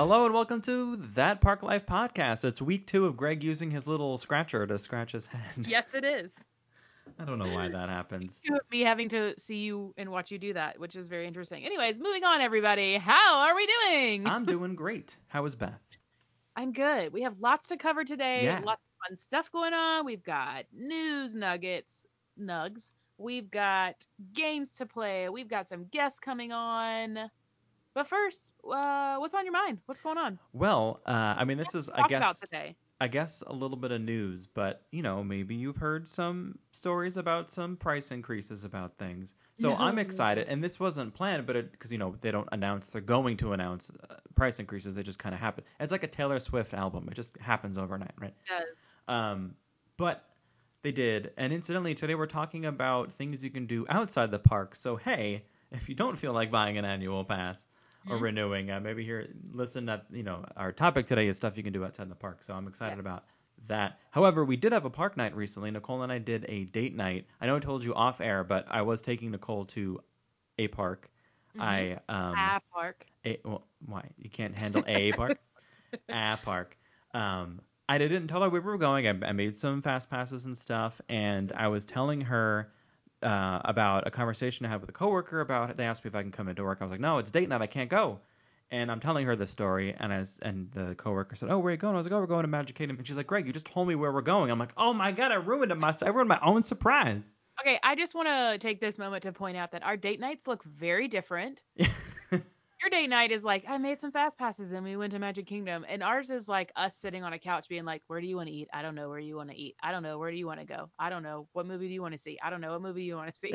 Hello and welcome to That Park Life podcast. It's week two of Greg using his little scratcher to scratch his head. Yes, it is. I don't know why that happens. Me having to see you and watch you do that, which is very interesting. Anyways, moving on, everybody. How are we doing? I'm doing great. How is Beth? I'm good. We have lots to cover today. Yeah. Lots of fun stuff going on. We've got news nuggets, nugs. We've got games to play. We've got some guests coming on. But first, uh, what's on your mind? What's going on? Well, uh, I mean, this is, I guess. I guess a little bit of news, but you know, maybe you've heard some stories about some price increases about things. So I'm excited, and this wasn't planned, but because you know they don't announce they're going to announce uh, price increases, they just kind of happen. It's like a Taylor Swift album; it just happens overnight, right? Does. Um, but they did. And incidentally, today we're talking about things you can do outside the park. So, hey, if you don't feel like buying an annual pass or Mhm. renewing, uh, maybe here, listen up. You know, our topic today is stuff you can do outside the park. So I'm excited Yes. about that. However, we did have a park night recently. Nicole and I did a date night. I know I told you off air, but I was taking Nicole to a park. Mhm. I um Ah, Park. a, well, why you can't handle a park a park um i didn't tell her where we were going I, I made some fast passes and stuff and i was telling her uh, about a conversation i had with a coworker about they asked me if i can come into work. I was like no it's date night. I can't go. And i'm telling her this story and as and the coworker said oh where are you going? I was like oh we're going to magic kingdom. And she's like greg you just told me where we're going. I'm like oh my god i ruined it myself i ruined my own surprise. Okay, I just want to take this moment to point out that our date nights look very different. Your date night is like, I made some fast passes and we went to Magic Kingdom. And ours is like us sitting on a couch being like, Where do you want to eat? I don't know where you want to eat. I don't know. Where do you want to go? I don't know. What movie do you want to see? I don't know. What movie do you want to see?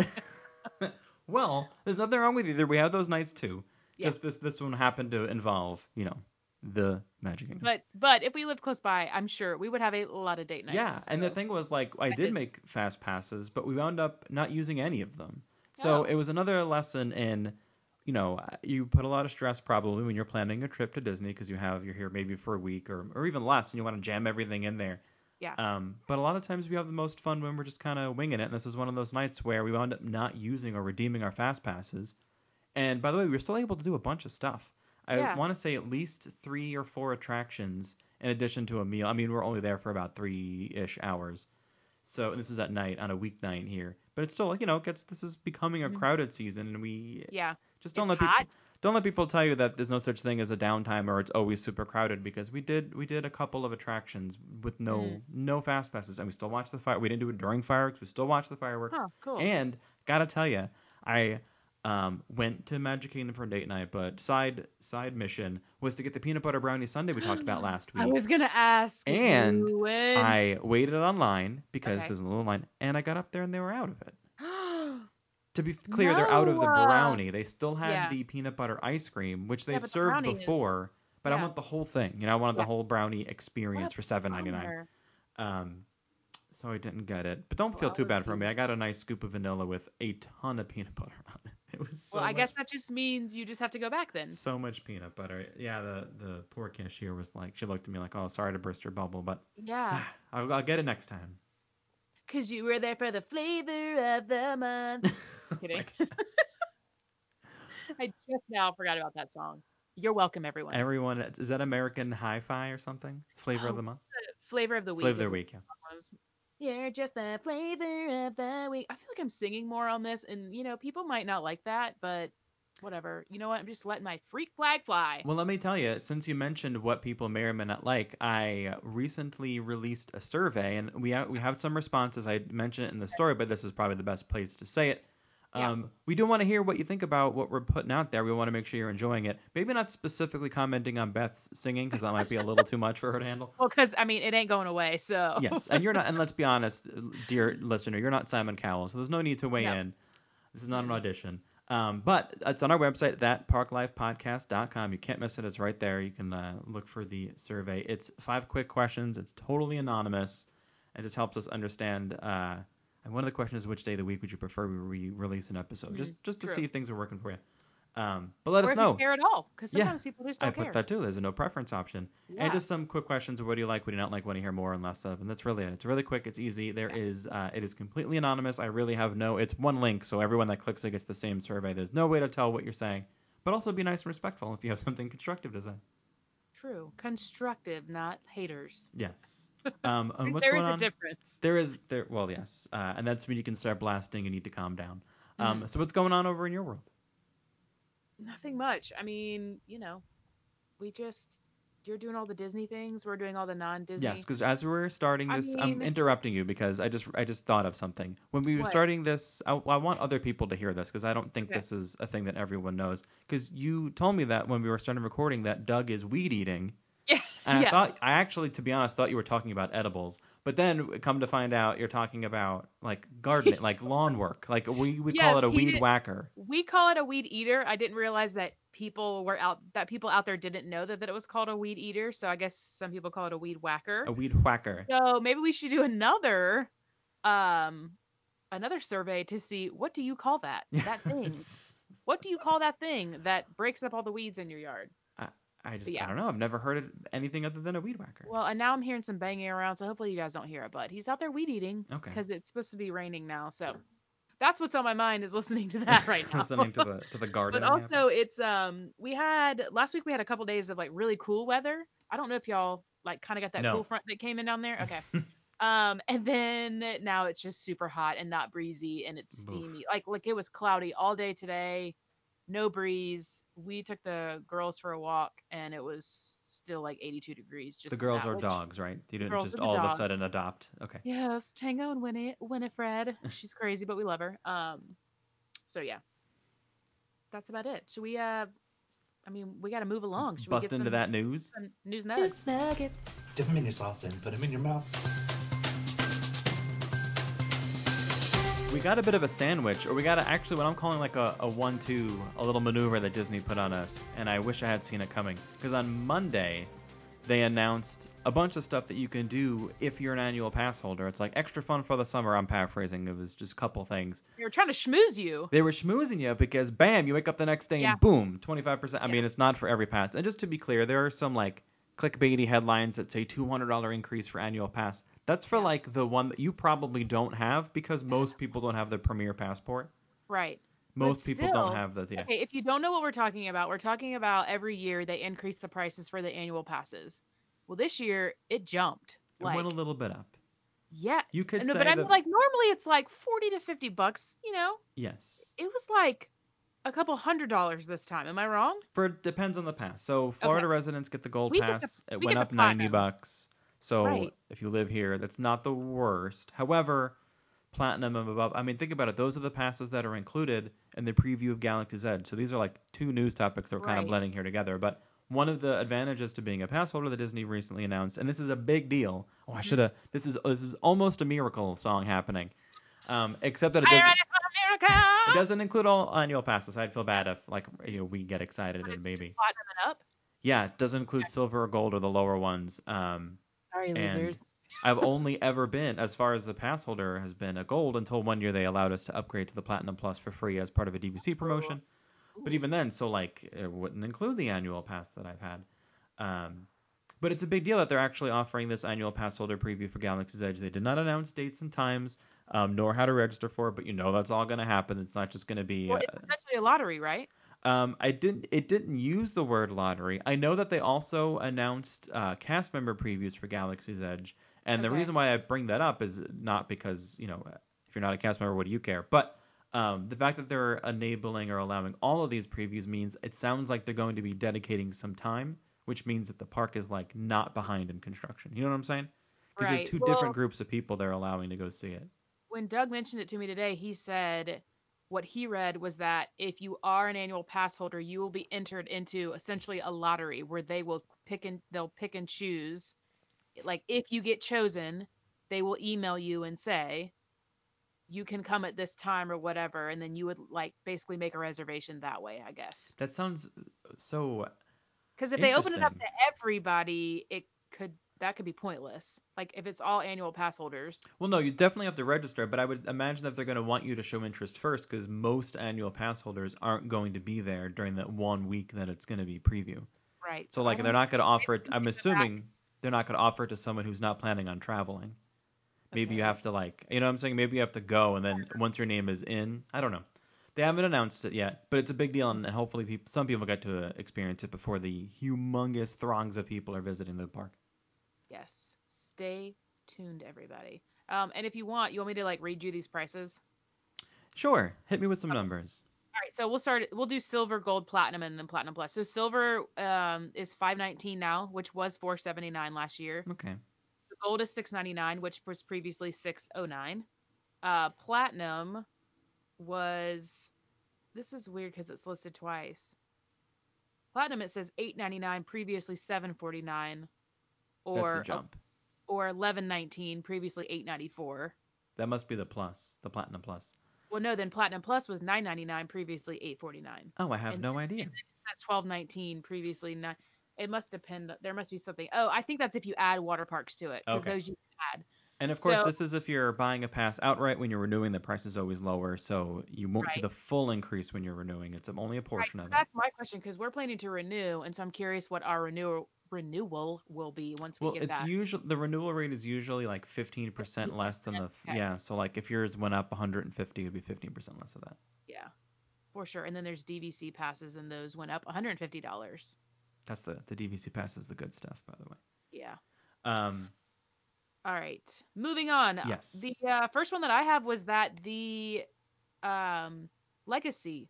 well, there's nothing wrong with either. We have those nights too. Yeah. Just this this one happened to involve, you know, the Magic Kingdom. but but if we lived close by, I'm sure we would have a lot of date nights. yeah, and the thing was like I I did did- make fast passes, but we wound up not using any of them. So Oh. it was another lesson in, you know, you put a lot of stress probably when you're planning a trip to Disney because you have you're here maybe for a week or or even less, and you want to jam everything in there. Yeah. Um, but a lot of times we have the most fun when we're just kind of winging it, and this was one of those nights where we wound up not using or redeeming our fast passes. And by the way, we were still able to do a bunch of stuff. I Yeah. want to say at least three or four attractions in addition to a meal. I mean, we're only there for about three ish hours. So and this is at night on a weeknight here, but it's still like you know, it gets this is becoming a Mhm. crowded season, and we yeah. Just don't It's let hot. people don't let people tell you that there's no such thing as a downtime or it's always super crowded because we did we did a couple of attractions with no Mhm. no fast passes and we still watched the fire. We didn't do it during fireworks. We still watched the fireworks. Huh, cool. And gotta tell you, I um, went to Magic Kingdom for date night, but side side mission was to get the peanut butter brownie sundae we talked about last week. I was gonna ask. And. I waited online because Okay. there's a little line, and I got up there and they were out of it. To be clear, they're out of the No, uh, brownie. They still had yeah. the peanut butter ice cream, which they've but the served is- before. But I yeah. want the whole thing. You know, I wanted the whole brownie experience What for seven ninety nine. Um, so I didn't get it. But don't Well, feel too bad for me. I got a nice scoop of vanilla with a ton of peanut butter on it. It was so well, I much, guess that just means you just have to go back then. so much peanut butter. Yeah, the the poor cashier was like, she looked at me like, "Oh, sorry to burst your bubble, but Yeah, I'll, I'll get it next time." Because you were there for the flavor of the month. Kidding. I just now forgot about that song. You're welcome, everyone. Everyone, is that American Hi-Fi or something? Flavor of Oh, the month, flavor of the week. flavor of the week. Yeah. You're just the flavor of the week. I feel like I'm singing more on this, and you know, people might not like that, but whatever. You know what? I'm just letting my freak flag fly. Well, let me tell you, since you mentioned what people may or may not like, I recently released a survey, and we ha- we have some responses. I mentioned it in the story, but this is probably the best place to say it. Yeah. Um, we do want to hear what you think about what we're putting out there. We want to make sure you're enjoying it. Maybe not specifically commenting on Beth's singing because that might be a little too much for her to handle. Well, because I mean, it ain't going away. So Yes, and you're not. And let's be honest, dear listener, you're not Simon Cowell, so there's no need to weigh No. in. This is not an audition. Um, but it's on our website, thatparklifepodcast.com. You can't miss it. It's right there. You can uh, look for the survey. It's five quick questions. It's totally anonymous. It just helps us understand. Uh, and one of the questions is which day of the week would you prefer we re- release an episode? Mhm, Just just to true. see if things are working for you. Um, but let or us know. care at all, because Yeah, sometimes people just I don't put care. that too. There's a no preference option. Yeah. And just some quick questions of what do you like, what do you not like, do you hear more and less of, and that's really it. It's really quick. It's easy. There Yeah. is, uh, it is completely anonymous. I really have no. It's one link, so everyone that clicks it gets the same survey. There's no way to tell what you're saying, but also be nice and respectful if you have something constructive to say. true. Constructive, not haters. Yes. Um, and there is a on? difference. There is there. Well, yes, uh, and that's when you can start blasting. You need to calm down. Um, Mhm. So what's going on over in your world? Nothing much. I mean, you know, we just you're doing all the Disney things. We're doing all the non-Disney. Yes, because as we're starting I this, I'm mean- interrupting you because I just I just thought of something. When we were What? starting this, I, I want other people to hear this because I don't think Okay. this is a thing that everyone knows. Because you told me that when we were starting recording that Doug is weed eating, Yeah. and yeah. I thought I actually, to be honest, thought you were talking about edibles. But then come to find out, you're talking about like gardening, like lawn work. Like we we call it a weed did- whacker, we call it a weed eater. I didn't realize that people were out that people out there didn't know that, that it was called a weed eater. So I guess some people call it a weed whacker. a weed whacker. So maybe we should do another um another survey to see what do you call that? That thing. what do you call that thing that breaks up all the weeds in your yard? I just. I don't know. I've never heard of anything other than a weed whacker. Well, and now I'm hearing some banging around, so hopefully you guys don't hear it. But he's out there weed eating Okay. because it's supposed to be raining now. So that's what's on my mind is listening to that right now. Listening to the to the garden. but also it's um we had last week we had a couple days of like really cool weather. I don't know if y'all like kind of got that No. cool front that came in down there. Okay. um and then now it's just super hot and not breezy and it's Oof. steamy. Like like it was cloudy all day today. No breeze. We took the girls for a walk and it was still like 82 degrees just the girls that, are which- dogs, right? You didn't just are the all of a sudden adopt. Okay. Yes, Tango and Winnie Winifred. She's crazy, but we love her. Um, so yeah, that's about it. Should we? Uh, I mean, we got to move along. Should Bust we get into some, that news. some news nuggets? nuggets. Dip them in your sauce and put them in your mouth. We got a bit of a sandwich, or we got a, actually what I'm calling like a, a one-two, a little maneuver that Disney put on us, and I wish I had seen it coming. Because on Monday, they announced a bunch of stuff that you can do if you're an annual pass holder. It's like extra fun for the summer. I'm paraphrasing. It was just a couple things. They were trying to schmooze you. They were schmoozing you because bam, you wake up the next day Yeah. and boom, 25%. I Yeah. mean, it's not for every pass. And just to be clear, there are some like clickbaity headlines that say $200 increase for annual pass. That's for Yeah. like the one that you probably don't have because most people don't have the premier passport. Right. Most people don't have the yeah. Okay, if you don't know what we're talking about, we're talking about every year they increase the prices for the annual passes. Well, this year it jumped. It Like, went a little bit up. yeah. You could No, but I that mean, like normally it's like forty to fifty bucks. You know, yes. it was like a couple hundred dollars this time. Am I wrong? For depends on the pass. So Florida residents get the gold We get the- pass. it we went up 90 bucks. So Right. if you live here, that's not the worst. However, platinum and above, I mean think about it. Those are the passes that are included in the preview of Galaxy's Edge. So these are like two news topics that we're kind of blending here together, but one of the advantages to being a pass holder that Disney recently announced, and this is a big deal. Oh, I Mhm. should have. This is this is almost a miracle song happening, um, except that it doesn't. America? It doesn't include all annual passes. I'd feel bad if like you know we get excited and maybe Platinum and up. yeah, it doesn't include silver or gold or the lower ones. Um, Sorry, losers. I've only ever been, as far as the pass holder has been, a gold until one year they allowed us to upgrade to the platinum plus for free as part of a DVC promotion. But even then, so like it wouldn't include the annual pass that I've had. Um, but it's a big deal that they're actually offering this annual pass holder preview for Galaxy's Edge. They did not announce dates and times, um, nor how to register for it, but you know that's all going to happen. It's not just going to be. Well, uh, it's essentially a lottery, right? Um, I didn't. It didn't use the word lottery. I know that they also announced uh, cast member previews for Galaxy's Edge, and the reason why I bring that up is not because you know if you're not a cast member, what do you care? But um, the fact that they're enabling or allowing all of these previews means it sounds like they're going to be dedicating some time, which means that the park is like not behind in construction. You know what I'm saying? Because Right. are two Well- different groups of people they're allowing to go see it. When Doug mentioned it to me today, he said what he read was that if you are an annual pass holder, you will be entered into essentially a lottery where they will pick and they'll pick and choose. Like if you get chosen, they will email you and say you can come at this time or whatever, and then you would like basically make a reservation that way, I guess. That sounds uh, so Because if they open it up to everybody, it could that could be pointless. Like if it's all annual pass holders. Well, no, you definitely have to register, but I would imagine that they're going to want you to show interest first because most annual pass holders aren't going to be there during that one week that it's going to be preview. Right. So, like, they're not going to offer it. I'm we can back- assuming they're not going to offer it to someone who's not planning on traveling. Maybe you have to, like, you know what I'm saying? Maybe you have to go, and then once your name is in, I don't know. They haven't announced it yet, but it's a big deal, and hopefully, people, some people get to experience it before the humongous throngs of people are visiting the park. Yes. Stay tuned, everybody. Um, and if you want, you want me to like read you these prices? Sure, hit me with some numbers. All right, so we'll start. We'll do silver, gold, platinum, and then platinum plus. So silver um, is five nineteen now, which was four seventy nine last year. Okay. The gold is six ninety nine, which was previously six oh nine. Uh, platinum was. This is weird because it's listed twice. Platinum it says eight ninety nine, previously seven forty nine, or a jump. or eleven nineteen, previously eight ninety four. That must be the plus, the platinum plus. Well, no, then platinum plus was nine ninety nine, previously eight forty nine. Oh, I have And- no idea. That's twelve nineteen, previously nine. It must depend. There must be something. Oh, I think that's if you add water parks to it because Okay. those you add. And of course, So- this is if you're buying a pass outright. When you're renewing, the price is always lower, so you won't see the full increase when you're renewing. It's only a Right, portion so of it. that's my question because we're planning to renew, and so I'm curious what our renewal renewal will be once we Well, get it's usually the renewal rate is usually like 15% less than the Okay. yeah. So like if yours went up 150, it would be 15% less of that. yeah, for sure. And then there's DVC passes, and those went up 150 dollars. That's the the DVC pass is the good stuff, by the way. Yeah. Um, All right. Moving on. Yes. The uh, first one that I have was that the um, legacy,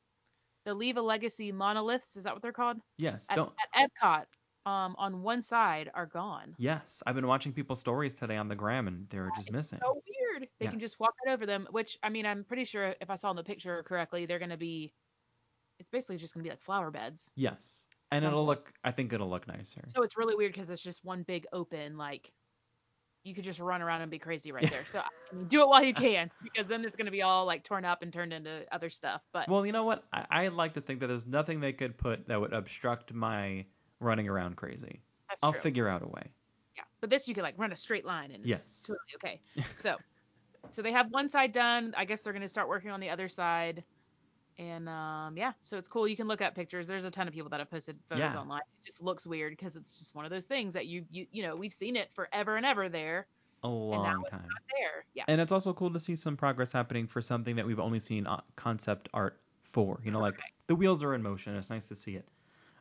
the Leave a Legacy monoliths, is that what they're called? yes, At, don't. at Epcot, um, on one side are gone. Yes, I've been watching people's stories today on the gram, and they're just missing. So weird. They can just walk right over them, which I mean, I'm pretty sure if I saw in the picture correctly, they're going to be. It's basically just going to be like flower beds. Yes, and Some it'll look. I think it'll look nicer. So it's really weird because it's just one big open, like you could just run around and be crazy right there. So I mean, do it while you can, because then it's going to be all like torn up and turned into other stuff. But Well, you know what? I, I like to think that there's nothing they could put that would obstruct my running around crazy. that's I'll true. figure out a way. Yeah, but this you could like run a straight line and Yes. it's totally okay. So, so they have one side done. I guess they're going to start working on the other side, and um, yeah, so it's cool. You can look at pictures. There's a ton of people that have posted photos Yeah. online. It just looks weird because it's just one of those things that you you you know we've seen it forever and ever there, A long time. there. Yeah, And it's also cool to see some progress happening for something that we've only seen uh, concept art for. You know, like the wheels are in motion. It's nice to see it.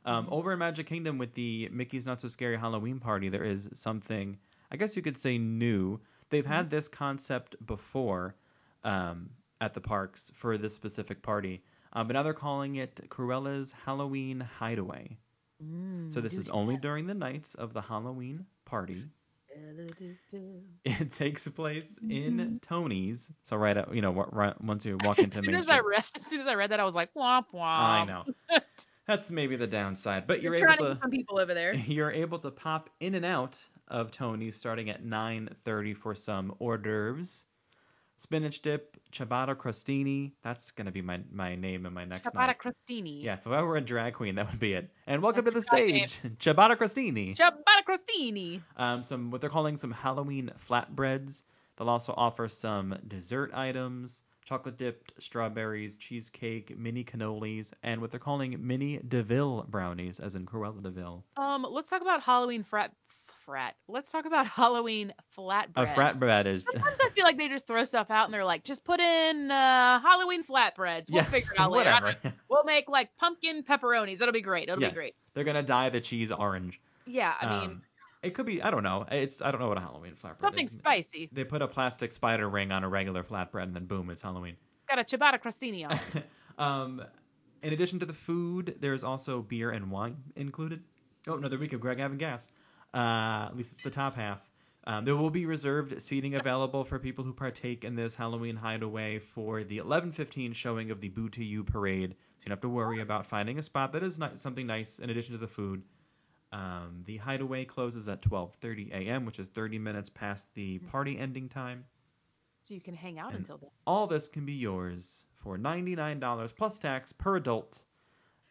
Um. Over in Magic Kingdom with the Mickey's Not So Scary Halloween Party, there is something, I guess you could say, new. They've had this concept before um, at the parks for this specific party, um, but now they're calling it Cruella's Halloween Hideaway. So this Mm, is only during the nights of the Halloween party. It takes place in Tony's. So right, at, you know, right, once you walk into as soon Main as I read, as soon as I read that, I was like, womp womp. I know. That's maybe the downside, but You're, you're, able to to some people over there. you're able to pop in and out of Tony's starting at 9:30 for some hors d'oeuvres. Spinach dip, ciabatta crostini. That's gonna be my, my name in my next Ciabatta night. crostini. Yeah, if I were a drag queen, that would be it. And welcome That's to the drag name. stage, ciabatta crostini. Ciabatta crostini. um, some what they're calling some Halloween flatbreads. They'll also offer some dessert items, chocolate dipped strawberries, cheesecake, mini cannolis, and what they're calling mini Deville brownies, as in Cruella de Vil. Um, let's talk about Halloween frat. Frat. Let's talk about Halloween flatbread. A flatbread is Sometimes I feel like they just throw stuff out and they're like, just put in uh, Halloween flatbreads. We'll yes, figure it out whatever. don't- We'll make like pumpkin pepperonis. It'll be great. It'll yes, be great. they're gonna dye the cheese orange. Yeah, I mean, Um, it could be. I don't know. It's I don't know what a Halloween flatbread is. something is. spicy. They put a plastic spider ring on a regular flatbread, and then boom, it's Halloween. Got a ciabatta crostini on. it. um, in addition to the food, there's also beer and wine included. Oh no, the week of Greg having gas. Uh, at least it's the top half. Um, there will be reserved seating available for people who partake in this Halloween hideaway for the 11:15 showing of the Boo to You parade. So you don't have to worry about finding a spot that is ni- something nice in addition to the food. Um, the hideaway closes at 12:30 a.m., which is 30 minutes past the party ending time. so you can hang out And- until then. All this can be yours for $99 plus tax per adult.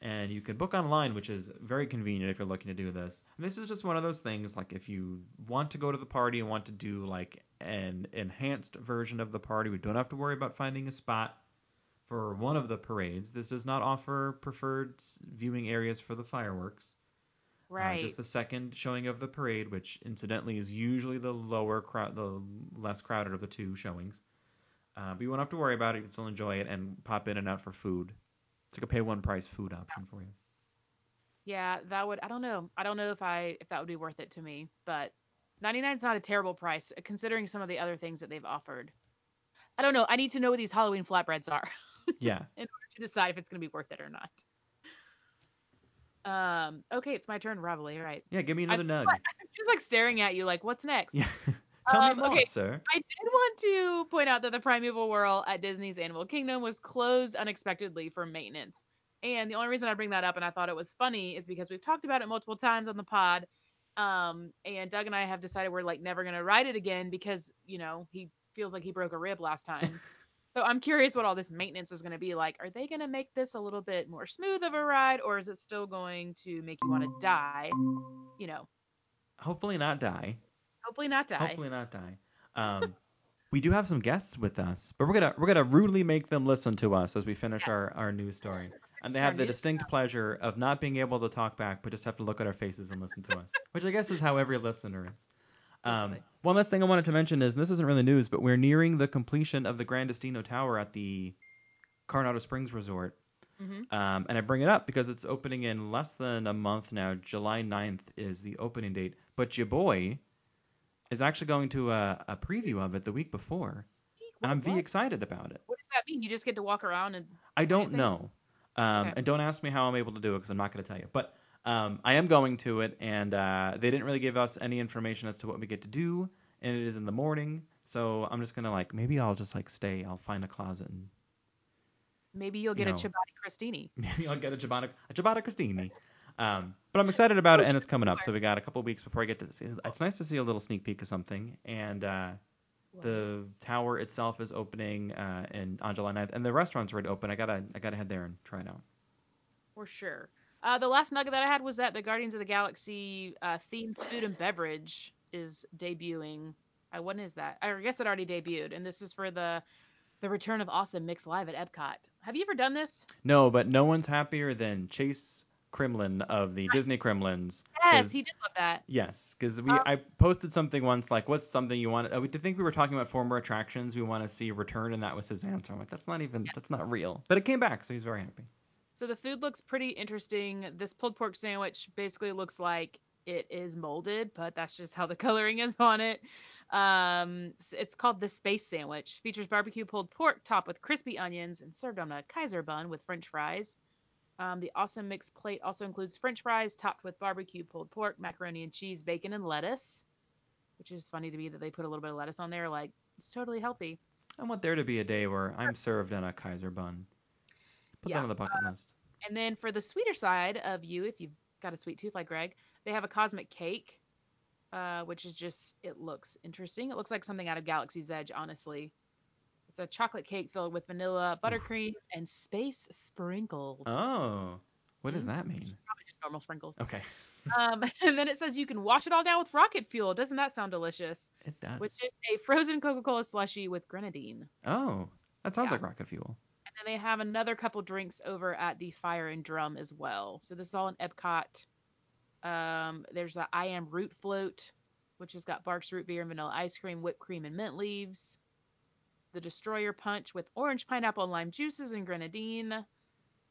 And you can book online, which is very convenient if you're looking to do this. And this is just one of those things like if you want to go to the party and want to do like an enhanced version of the party, we don't have to worry about finding a spot for one of the parades. This does not offer preferred viewing areas for the fireworks. Uh, just the second showing of the parade, which incidentally is usually the lower crowd, the less crowded of the two showings. Uh, but you won't have to worry about it. You can still enjoy it and pop in and out for food. It's like a pay one price food option for you. Yeah, that would. I don't know. I don't know if I if that would be worth it to me, but 99 is not a terrible price considering some of the other things that they've offered. I don't know. I need to know what these Halloween flatbreads are Yeah. in order to decide if it's going to be worth it or not. Um. Okay, it's my turn, Reveille. Right. Yeah, give me another nug. I'm just like staring at you, like, what's next? Yeah. Tell Um, me more, okay. sir. I did want to point out that the Primeval Whirl at Disney's Animal Kingdom was closed unexpectedly for maintenance. And the only reason I bring that up and I thought it was funny is because we've talked about it multiple times on the pod. Um, and Doug and I have decided we're like never gonna ride it again because, you know, he feels like he broke a rib last time. so I'm curious what all this maintenance is gonna be like. Are they gonna make this a little bit more smooth of a ride, or is it still going to make you want to die? You know, Hopefully not die. hopefully not die. Hopefully not die. Um, we do have some guests with us, but we're gonna we're gonna rudely make them listen to us as we finish our our news story. And they Our have the distinct pleasure of not being able to talk back, but just have to look at our faces and listen to us, which I guess is how every listener is. Um, one last thing I wanted to mention is this isn't really news, but we're nearing the completion of the Gran Destino Tower at the Coronado Springs Resort. Mhm. Um, and I bring it up because it's opening in less than a month now. July 9th is the opening date. But your boy is actually going to a, a preview of it the week before. And I'm What- V excited about it. What does that mean? You just get to walk around and I don't Anything? know. Um, Okay. And don't ask me how I'm able to do it because I'm not going to tell you. But um, I am going to it, and uh, they didn't really give us any information as to what we get to do. And it is in the morning, so I'm just gonna like maybe I'll just like stay. I'll find a closet and maybe you'll You get know. a Chobani Cristini. maybe I'll get a ciabatta a ciabatta crostini. Um, but I'm excited about it, and it's coming up. So we got a couple weeks before I get to see. It's nice to see a little sneak peek of something, and uh, the tower itself is opening uh, in on July 9th, and the restaurant's ready to open. I gotta I gotta head there and try it out. For sure. Uh, the last nugget that I had was that the Guardians of the Galaxy uh, themed food and beverage is debuting. Uh, when is that? I guess it already debuted, and this is for the the return of Awesome Mix Live at Epcot. Have you ever done this? No, but no one's happier than Chase Kremlin of the Disney Kremlins. Yes, he did love that. Yes, because we Um, I posted something once like, "What's something you want?" Uh, we- I think we were talking about former attractions we want to see return, and that was his answer. I'm like, "That's not even that's not real," but it came back, so he's very happy. So the food looks pretty interesting. This pulled pork sandwich basically looks like it is molded, but that's just how the coloring is on it. Um, it's called the space sandwich. Features barbecue pulled pork topped with crispy onions and served on a Kaiser bun with French fries. Um, the awesome mixed plate also includes French fries topped with barbecue pulled pork, macaroni and cheese, bacon, and lettuce. Which is funny to me that they put a little bit of lettuce on there. Like it's totally healthy. I want there to be a day where I'm served on a Kaiser bun. Put Yeah, that on the bucket list. And then for the sweeter side of you, if you've got a sweet tooth like Greg, they have a cosmic cake, uh, which is just it looks interesting. It looks like something out of Galaxy's Edge, honestly. It's a chocolate cake filled with vanilla, buttercream, and space sprinkles. Oh, what does Mhm. that mean? Probably just normal sprinkles. Okay, Um, and then it says you can wash it all down with rocket fuel. Doesn't that sound delicious? it does. Which is a frozen Coca-Cola slushy with grenadine. Oh, that sounds Yeah. like rocket fuel. And then they have another couple drinks over at the Fife and Drum as well. So this is all in Epcot. Um, there's a I Am Root Float, which has got Barq's root beer and vanilla ice cream, whipped cream, and mint leaves. The Destroyer Punch with orange, pineapple, and lime juices and grenadine.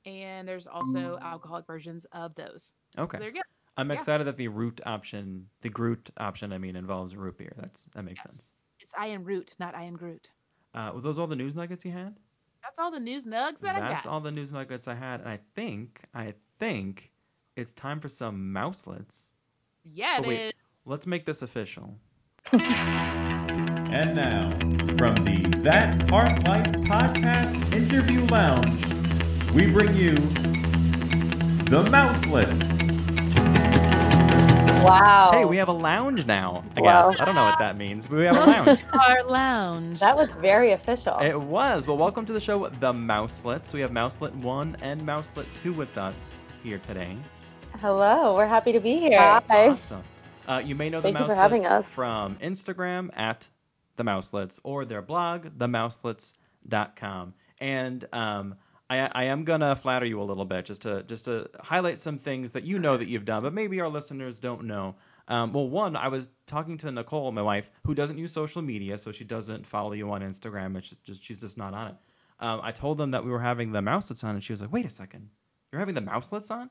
And there's also alcoholic versions of those. Okay, So there you go. I'm yeah. excited that the root option, the Groot option, I mean, involves root beer. That's that makes Yes. sense. It's I Am Root, not I Am Groot. Uh, were those all the news nuggets you had? That's all the news nugs that I That's all the news nuggets I had, and I think I think it's time for some mouselets. Yeah, Oh, it wait. is. Let's make this official. and now, from the That Park Life Podcast Interview Lounge, we bring you the Mouselets. Wow. Hey, we have a lounge now. I Wow. guess I don't know what that means, but we have a lounge. Our lounge. That was very official. it was. Well, welcome to the show, the Mouselets. We have Mouselet One and Mouselet Two with us here today. Hello, we're happy to be here. Awesome. Uh, you may know the Thank you Mouselets for having us. from Instagram at the Mouselets or their blog, themouselets.com. And um, I, I am gonna flatter you a little bit just to just to highlight some things that you know that you've done, but maybe our listeners don't know. Um, well, one, I was talking to Nicole, my wife, who doesn't use social media, so she doesn't follow you on Instagram. It's just, just she's just not on it. Um, I told them that we were having the mouselets on, and she was like, "Wait a second, you're having the mouselets on?"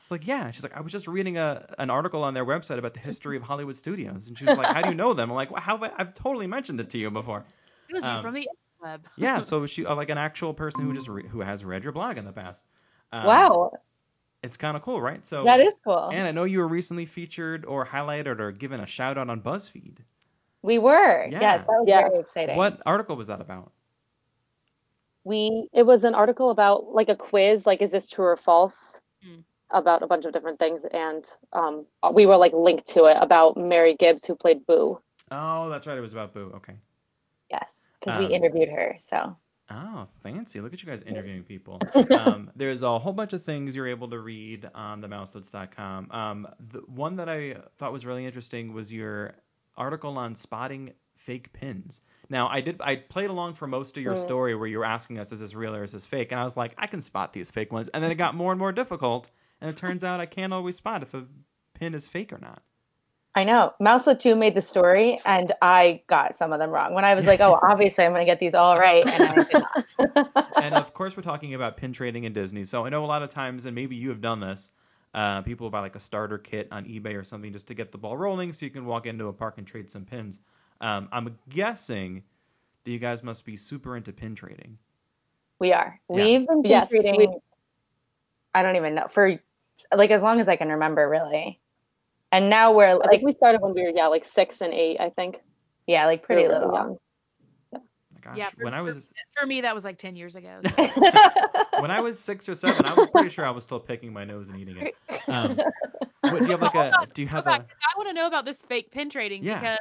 It's like, "Yeah." She's like, "I was just reading a an article on their website about the history of Hollywood studios," and she was like, "How do you know them?" I'm like, well, "How? I've totally mentioned it to you before." It was Um, from the web. Yeah, so she uh, like an actual person who just re- who has read your blog in the past. Um, wow, it's kind of cool, right? So that is cool. And I know you were recently featured or highlighted or given a shout out on BuzzFeed. we were. Yeah. Yes, that was Yeah. very exciting. What article was that about? We It was an article about like a quiz, like is this true or false, Mm. about a bunch of different things, and um, we were like linked to it about Mary Gibbs who played Boo. Oh, that's right. It was about Boo. Okay. Yes, because Um, we interviewed her. So Oh, fancy. Look at you guys interviewing people. um, there's a whole bunch of things you're able to read on the mouselets.com. Um, the one that I thought was really interesting was your article on spotting fake pins. Now, I did I played along for most of your Mm. story where you were asking us is this real or is this fake? And I was like, I can spot these fake ones. And then it got more and more difficult, and it turns out I can't always spot if a pin is fake or not. I know Mouselet 2 made the story, and I got some of them wrong. When I was like, oh, obviously I'm going to get these all right, and I did not. and of course, we're talking about pin trading in Disney. So I know a lot of times, and maybe you have done this. Uh, people buy like a starter kit on eBay or something just to get the ball rolling, so you can walk into a park and trade some pins. Um, I'm guessing that you guys must be super into pin trading. We are. Yeah. We've been Yes, trading. we- I don't even know for like as long as I can remember, really. And now we're I like, think we started when we were yeah like six and eight. I think yeah, like pretty We were little. young. Gosh, Yeah, for- when I was For me, that was like 10 years ago. when I was six or seven, I was pretty sure I was still picking my nose and eating it. Um, what, do you have like a? Do you Go have back, a? 'cause I want to know about this fake pin trading Yeah. because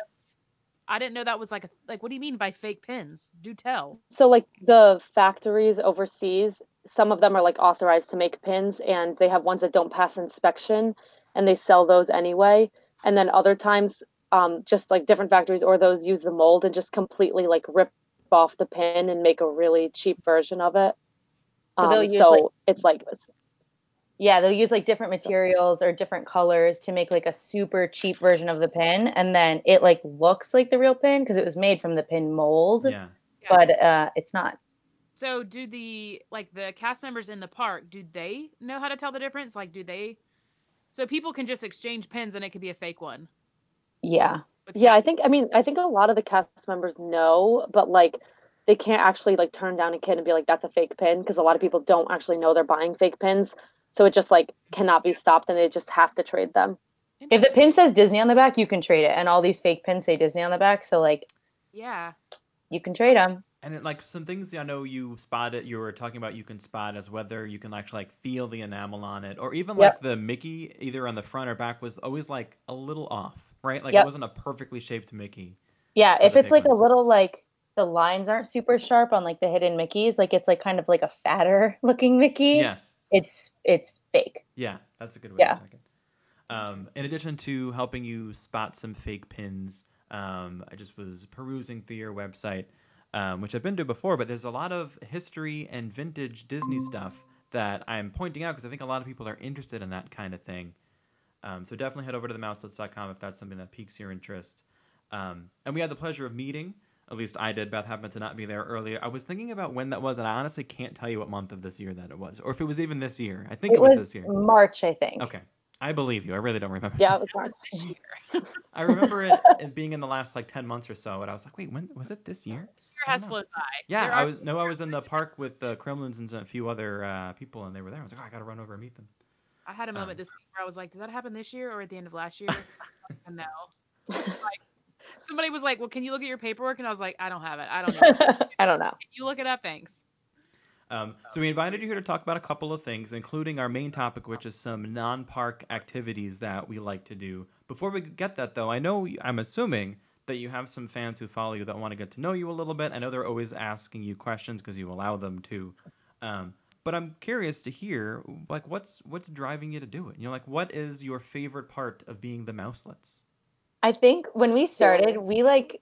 I didn't know that was like a like. What do you mean by fake pins? Do tell. So like the factories overseas, some of them are like authorized to make pins and they have ones that don't pass inspection and they sell those anyway. And then other times um just like different factories or those use the mold and just completely like rip off the pin and make a really cheap version of it. So they'll Um, use, so like- it's like Yeah, they'll use like different materials or different colors to make like a super cheap version of the pin, and then it like looks like the real pin because it was made from the pin mold, Yeah. but uh, it's not. So do the like the cast members in the park? Do they know how to tell the difference? Like, do they? So people can just exchange pins and it could be a fake one. Yeah, Yeah, I think I mean I think a lot of the cast members know, but like they can't actually like turn down a kid and be like that's a fake pin because a lot of people don't actually know they're buying fake pins. So it just like cannot be stopped and they just have to trade them. if the pin says Disney on the back, you can trade it, and all these fake pins say Disney on the back, so like yeah, you can trade them. And it, like some things I know you spotted, you were talking about you can spot as whether you can actually like feel the enamel on it, or even Yep. like the Mickey, either on the front or back, was always like a little off, right? Like it wasn't a perfectly shaped Mickey. Yeah, if it's like a little like the lines aren't super sharp on like the hidden Mickeys, like it's like kind of like a fatter looking Mickey. Yes, It's it's fake. yeah, that's a good way Yeah. to take it. Um, in addition to helping you spot some fake pins, um, I just was perusing through your website, um, which I've been to before, but there's a lot of history and vintage Disney stuff that I'm pointing out because I think a lot of people are interested in that kind of thing. Um, so definitely head over to themouselets.com if that's something that piques your interest. Um, and we had the pleasure of meeting. At least I did. Beth happened to not be there earlier. I was thinking about when that was, and I honestly can't tell you what month of this year that it was, or if it was even this year. I think it, It was, was this year. March, I think. Okay, I believe you. I really don't remember. Yeah, it was March. this year. I remember it, it being in the last like ten months or so, and I was like, wait, when was it this year? Has flown by. Yeah, There I was. No, I was in the park with the Kremlins and a few other uh, people, and they were there. I was like, oh, I gotta run over and meet them. I had a moment Um, this week where I was like, did that happen this year or at the end of last year? no. Like, somebody was like, well, can you look at your paperwork? And I was like, I don't have it. I don't know. I don't know. you look it up? Thanks. Um, so we invited you here to talk about a couple of things, including our main topic, which is some non-park activities that we like to do. Before we get that, though, I know I'm assuming that you have some fans who follow you that want to get to know you a little bit. I know they're always asking you questions because you allow them to. Um, but I'm curious to hear, like, what's what's driving you to do it? You know, like, what is your favorite part of being the Mouselets? I think when we started, we like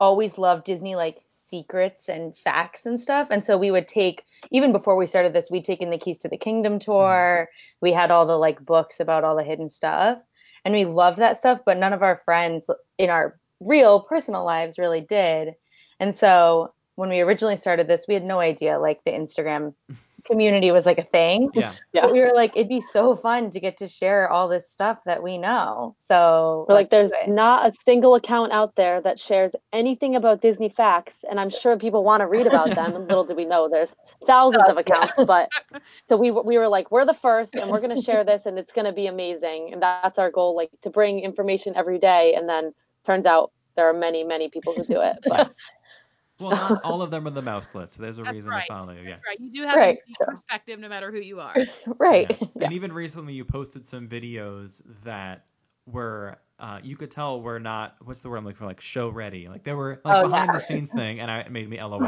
always loved Disney like secrets and facts and stuff. And so we would take even before we started this, we'd taken the Keys to the Kingdom tour. We had all the like books about all the hidden stuff. and we loved that stuff, but none of our friends in our real personal lives really did. And so when we originally started this, we had no idea like the Instagram community was like a thing. Yeah. Yeah. But we were like, it'd be so fun to get to share all this stuff that we know. So We're like, there's not a single account out there that shares anything about Disney facts, and I'm sure people want to read about them. And little do we know, there's thousands of accounts. But so we we were like, we're the first, and we're going to share this, and it's going to be amazing. And that's our goal, like to bring information every day. And then turns out there are many, many people who do it. But Well, not all of them are the mouselet, so there's a That's reason right. to follow you. Yes. That's right. You do have Right. a unique perspective no matter who you are. right. Yes. Yeah. And even recently, you posted some videos that were uh, you could tell were not what's the word I'm looking for like show ready. Like they were like Oh, behind yeah. the scenes thing, and I, it made me LOL.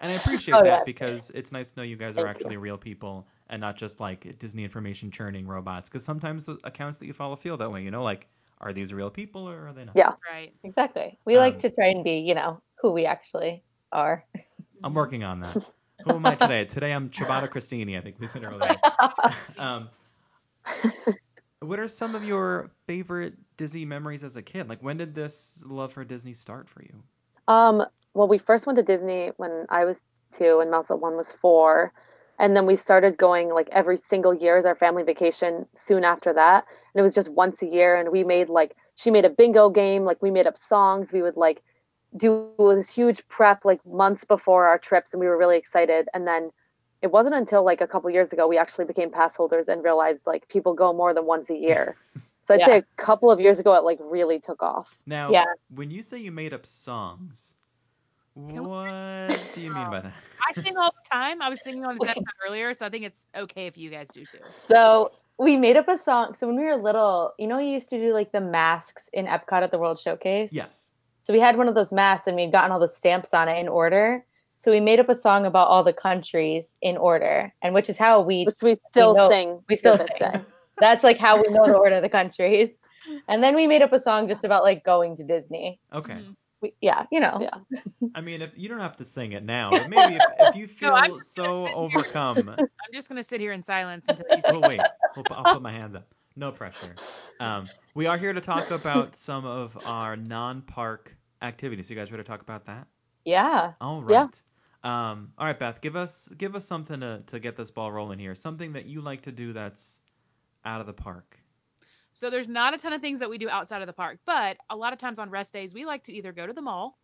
And I appreciate Oh, that yeah. because it's nice to know you guys are actually real people and not just like Disney information churning robots. Because sometimes the accounts that you follow feel that way. You know, like are these real people or are they not? Yeah. Right. Exactly. We like Um, to try and be, you know, who we actually are. I'm working on that. Who am I today? Today I'm Ciabatta Crostini. I think we said earlier. um, what are some of your favorite Disney memories as a kid? Like, when did this love for Disney start for you? Um, well, we first went to Disney when I was two and Mouselet One was four. And then we started going like every single year as our family vacation soon after that. And it was just once a year. And we made like, she made a bingo game. Like, we made up songs. We would like do this huge prep like months before our trips. And we were really excited. And then it wasn't until like a couple years ago we actually became pass holders and realized like people go more than once a year. So I'd Yeah. say a couple of years ago it like really took off. Now, Yeah. when you say you made up songs, we- what do you mean by um, that? I sing all the time. I was singing on the episode earlier, so I think it's okay if you guys do too. So we made up a song. So when we were little, you know, you used to do like the masks in Epcot at the World Showcase. Yes. So we had one of those masks, and we'd gotten all the stamps on it in order. So we made up a song about all the countries in order, and which is how we. Which we still know- sing. we still sing. That's like how we know the order of the countries. And then we made up a song just about like going to Disney. Okay. Mm-hmm. We, yeah, you know. Yeah. I mean, if you don't have to sing it now, but maybe if, if you feel No, I'm just gonna so sit here. overcome. I'm just gonna sit here in silence until you Oh wait, we'll, I'll put my hands up. No pressure. Um, we are here to talk about some of our non-park activities. You guys ready to talk about that? Yeah. All right. Yeah. Um, all right, Beth, give us give us something to, to get this ball rolling here. Something that you like to do that's out of the park. So there's not a ton of things that we do outside of the park, but a lot of times on rest days we like to either go to the mall.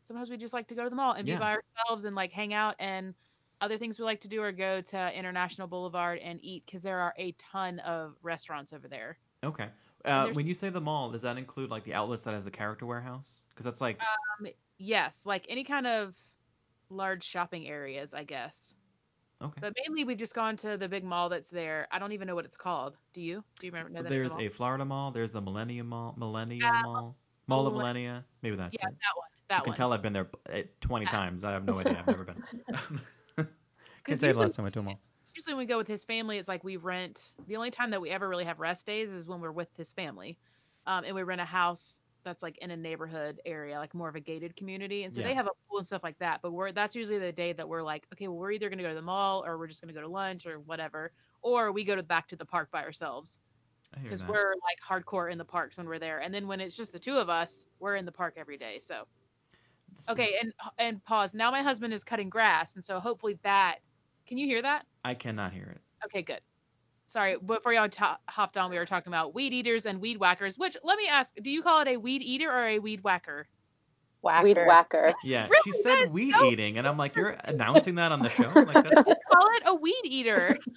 Sometimes we just like to go to the mall and Yeah. be by ourselves and like hang out. And other things we like to do are go to International Boulevard and eat because there are a ton of restaurants over there. Okay. Uh, when you say the mall, does that include like the outlets that has the character warehouse? Because that's like Yes, like any kind of large shopping areas, I guess. Okay. But mainly we've just gone to the big mall that's there. I don't even know what it's called. Do you? Do you remember? Know the There's a Florida Mall. There's the Millennium Mall. Millennial Mall. Mall of Millenn- Millennia. Maybe that's yeah, it. that one. That you can one. tell I've been there uh, 20 times. I have no idea. I've never been. Can't say the last time I went to a mall. usually when we go with his family, it's like we rent. The only time that we ever really have rest days is when we're with his family, um, and we rent a house that's like in a neighborhood area, like more of a gated community, and so Yeah. they have a pool and stuff like that. But we're that's usually the day that we're like, okay, well, we're either going to go to the mall or we're just going to go to lunch or whatever, or we go to back to the park by ourselves I hear because that. we're like hardcore in the parks when we're there, and then when it's just the two of us, we're in the park every day. So It's- okay, and and pause. Now my husband is cutting grass, and so hopefully that. Can you hear that? I cannot hear it. Okay, good. Sorry, before y'all hopped on, we were talking about weed eaters and weed whackers. Which, let me ask, do you call it a weed eater or a weed whacker? Whacker. Weed whacker. Yeah, Really? she said is weed so eating, and I'm like, you're announcing that on the show? Like that's. Call it a weed eater.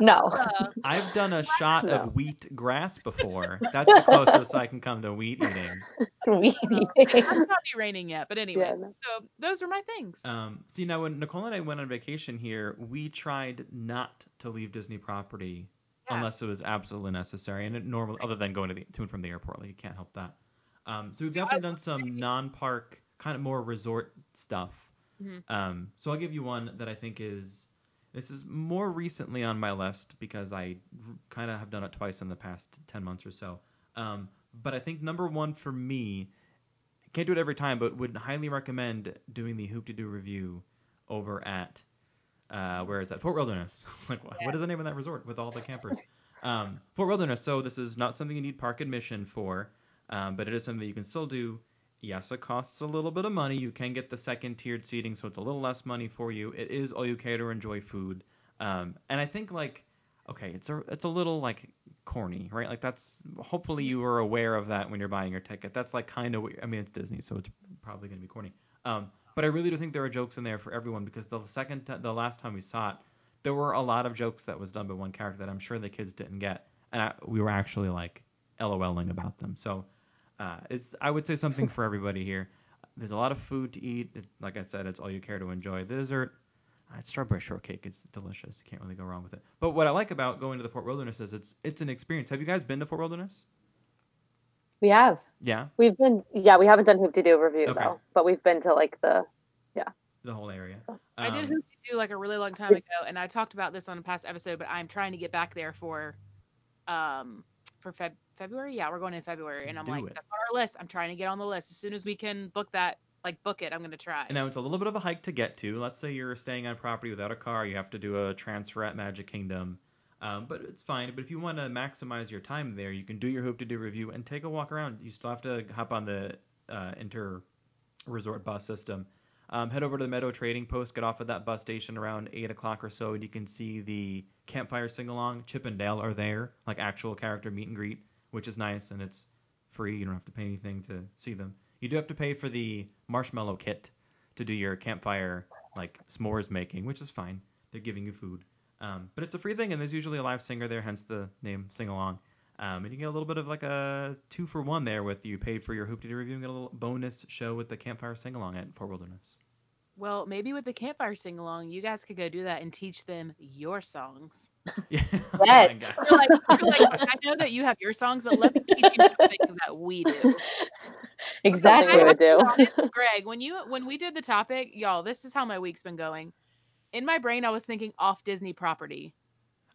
No. Uh, I've done a shot No. of wheat grass before. That's the closest I can come to wheat eating. Weed it's eating. not be raining yet, but anyway. Yeah, no. So those are my things. Um, see, now when Nicole and I went on vacation here, we tried not to leave Disney property Yeah. unless it was absolutely necessary, and it normally, other than going to the to and from the airport, like you can't help that. Um, so we've definitely done some non-park, kind of more resort stuff. Mhm. Um, so I'll give you one that I think is this is more recently on my list because I kind of have done it twice in the past ten months or so. Um, but I think number one for me, can't do it every time, but would highly recommend doing the Hoop-Dee-Doo Revue over at uh, where is that Fort Wilderness? like, wha- what is the name of that resort with all the campers? Um, Fort Wilderness. So this is not something you need park admission for, um, but it is something that you can still do. Yes, it costs a little bit of money. You can get the second tiered seating, so it's a little less money for you. It is all you cater, enjoy food, um, and I think like okay, it's a it's a little like corny, right? Like that's hopefully you were aware of that when you're buying your ticket. That's like kind of I mean it's Disney, so it's probably going to be corny. Um, but I really do think there are jokes in there for everyone because the second t- the last time we saw it, there were a lot of jokes that was done by one character that I'm sure the kids didn't get, and I, we were actually like LOLing about them. So uh, it's I would say something for everybody here. There's a lot of food to eat. It, like I said, it's all you care to enjoy. The dessert, uh, strawberry shortcake is delicious. You can't really go wrong with it. But what I like about going to the Fort Wilderness is it's it's an experience. Have you guys been to Fort Wilderness? We have. Yeah, We've been yeah, we haven't done Hoop-Dee-Doo Revue Okay. though, but we've been to like the yeah. the whole area. I did Um, hoop to do like a really long time ago, and I talked about this on a past episode, but I'm trying to get back there for, um, for Feb- February. Yeah, we're going in February, and I'm Do like, it. that's on our list. I'm trying to get on the list as soon as we can book that, like book it. I'm gonna try. And now it's a little bit of a hike to get to. Let's say you're staying on property without a car, you have to do a transfer at Magic Kingdom. Um, but it's fine. But if you want to maximize your time there, you can do your Hoop-Dee-Doo Revue and take a walk around. You still have to hop on the uh, inter resort bus system. Um, head over to the Meadow Trading Post, get off at that bus station around eight o'clock or so, and you can see the campfire sing along. Chip and Dale are there, like actual character meet and greet, which is nice and it's free. You don't have to pay anything to see them. You do have to pay for the marshmallow kit to do your campfire like s'mores making, which is fine. They're giving you food, um, but it's a free thing, and there's usually a live singer there, hence the name Sing Along. Um, and you get a little bit of like a two for one there with you paid for your Hoop-Dee-Doo Revue and get a little bonus show with the campfire sing along at Fort Wilderness. Well, maybe with the campfire sing along, you guys could go do that and teach them your songs. Yeah. Yes. Oh my God. You're like, like, I know that you have your songs, but let me teach you something that we do. Exactly. we would do. Honest, Greg, when you when we did the topic, y'all, this is how my week's been going. In my brain, I was thinking off Disney property.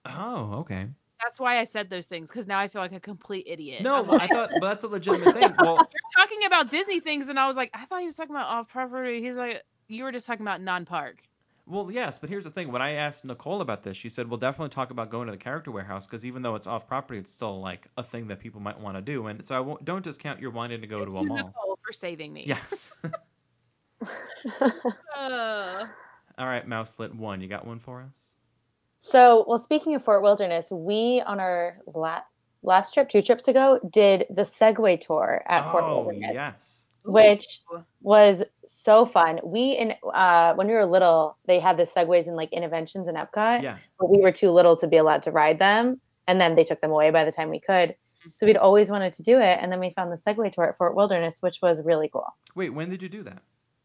Oh, okay. That's why I said those things because now I feel like a complete idiot. No, I'm well, I thought well, that's a legitimate thing. Well, you're talking about Disney things, and I was like, I thought he was talking about off property. He's like, you were just talking about non-park. well, yes, but here's the thing. When I asked Nicole about this, she said, "We'll definitely talk about going to the character warehouse because even though it's off property, it's still like a thing that people might want to do." And so I won't, don't discount your wanting to go to a you, mall. Nicole, for saving me. Yes. Uh, All right, Mouselet one. You got one for us? So, well, speaking of Fort Wilderness, we on our la- last trip, two trips ago, did the Segway tour at Fort oh, Wilderness, yes. Which was so fun. We in uh, when we were little, they had the segways and like Innoventions in Epcot, Yeah. but we were too little to be allowed to ride them, and then they took them away by the time we could. So we'd always wanted to do it, and then we found the Segway tour at Fort Wilderness, which was really cool. Wait, when did you do that?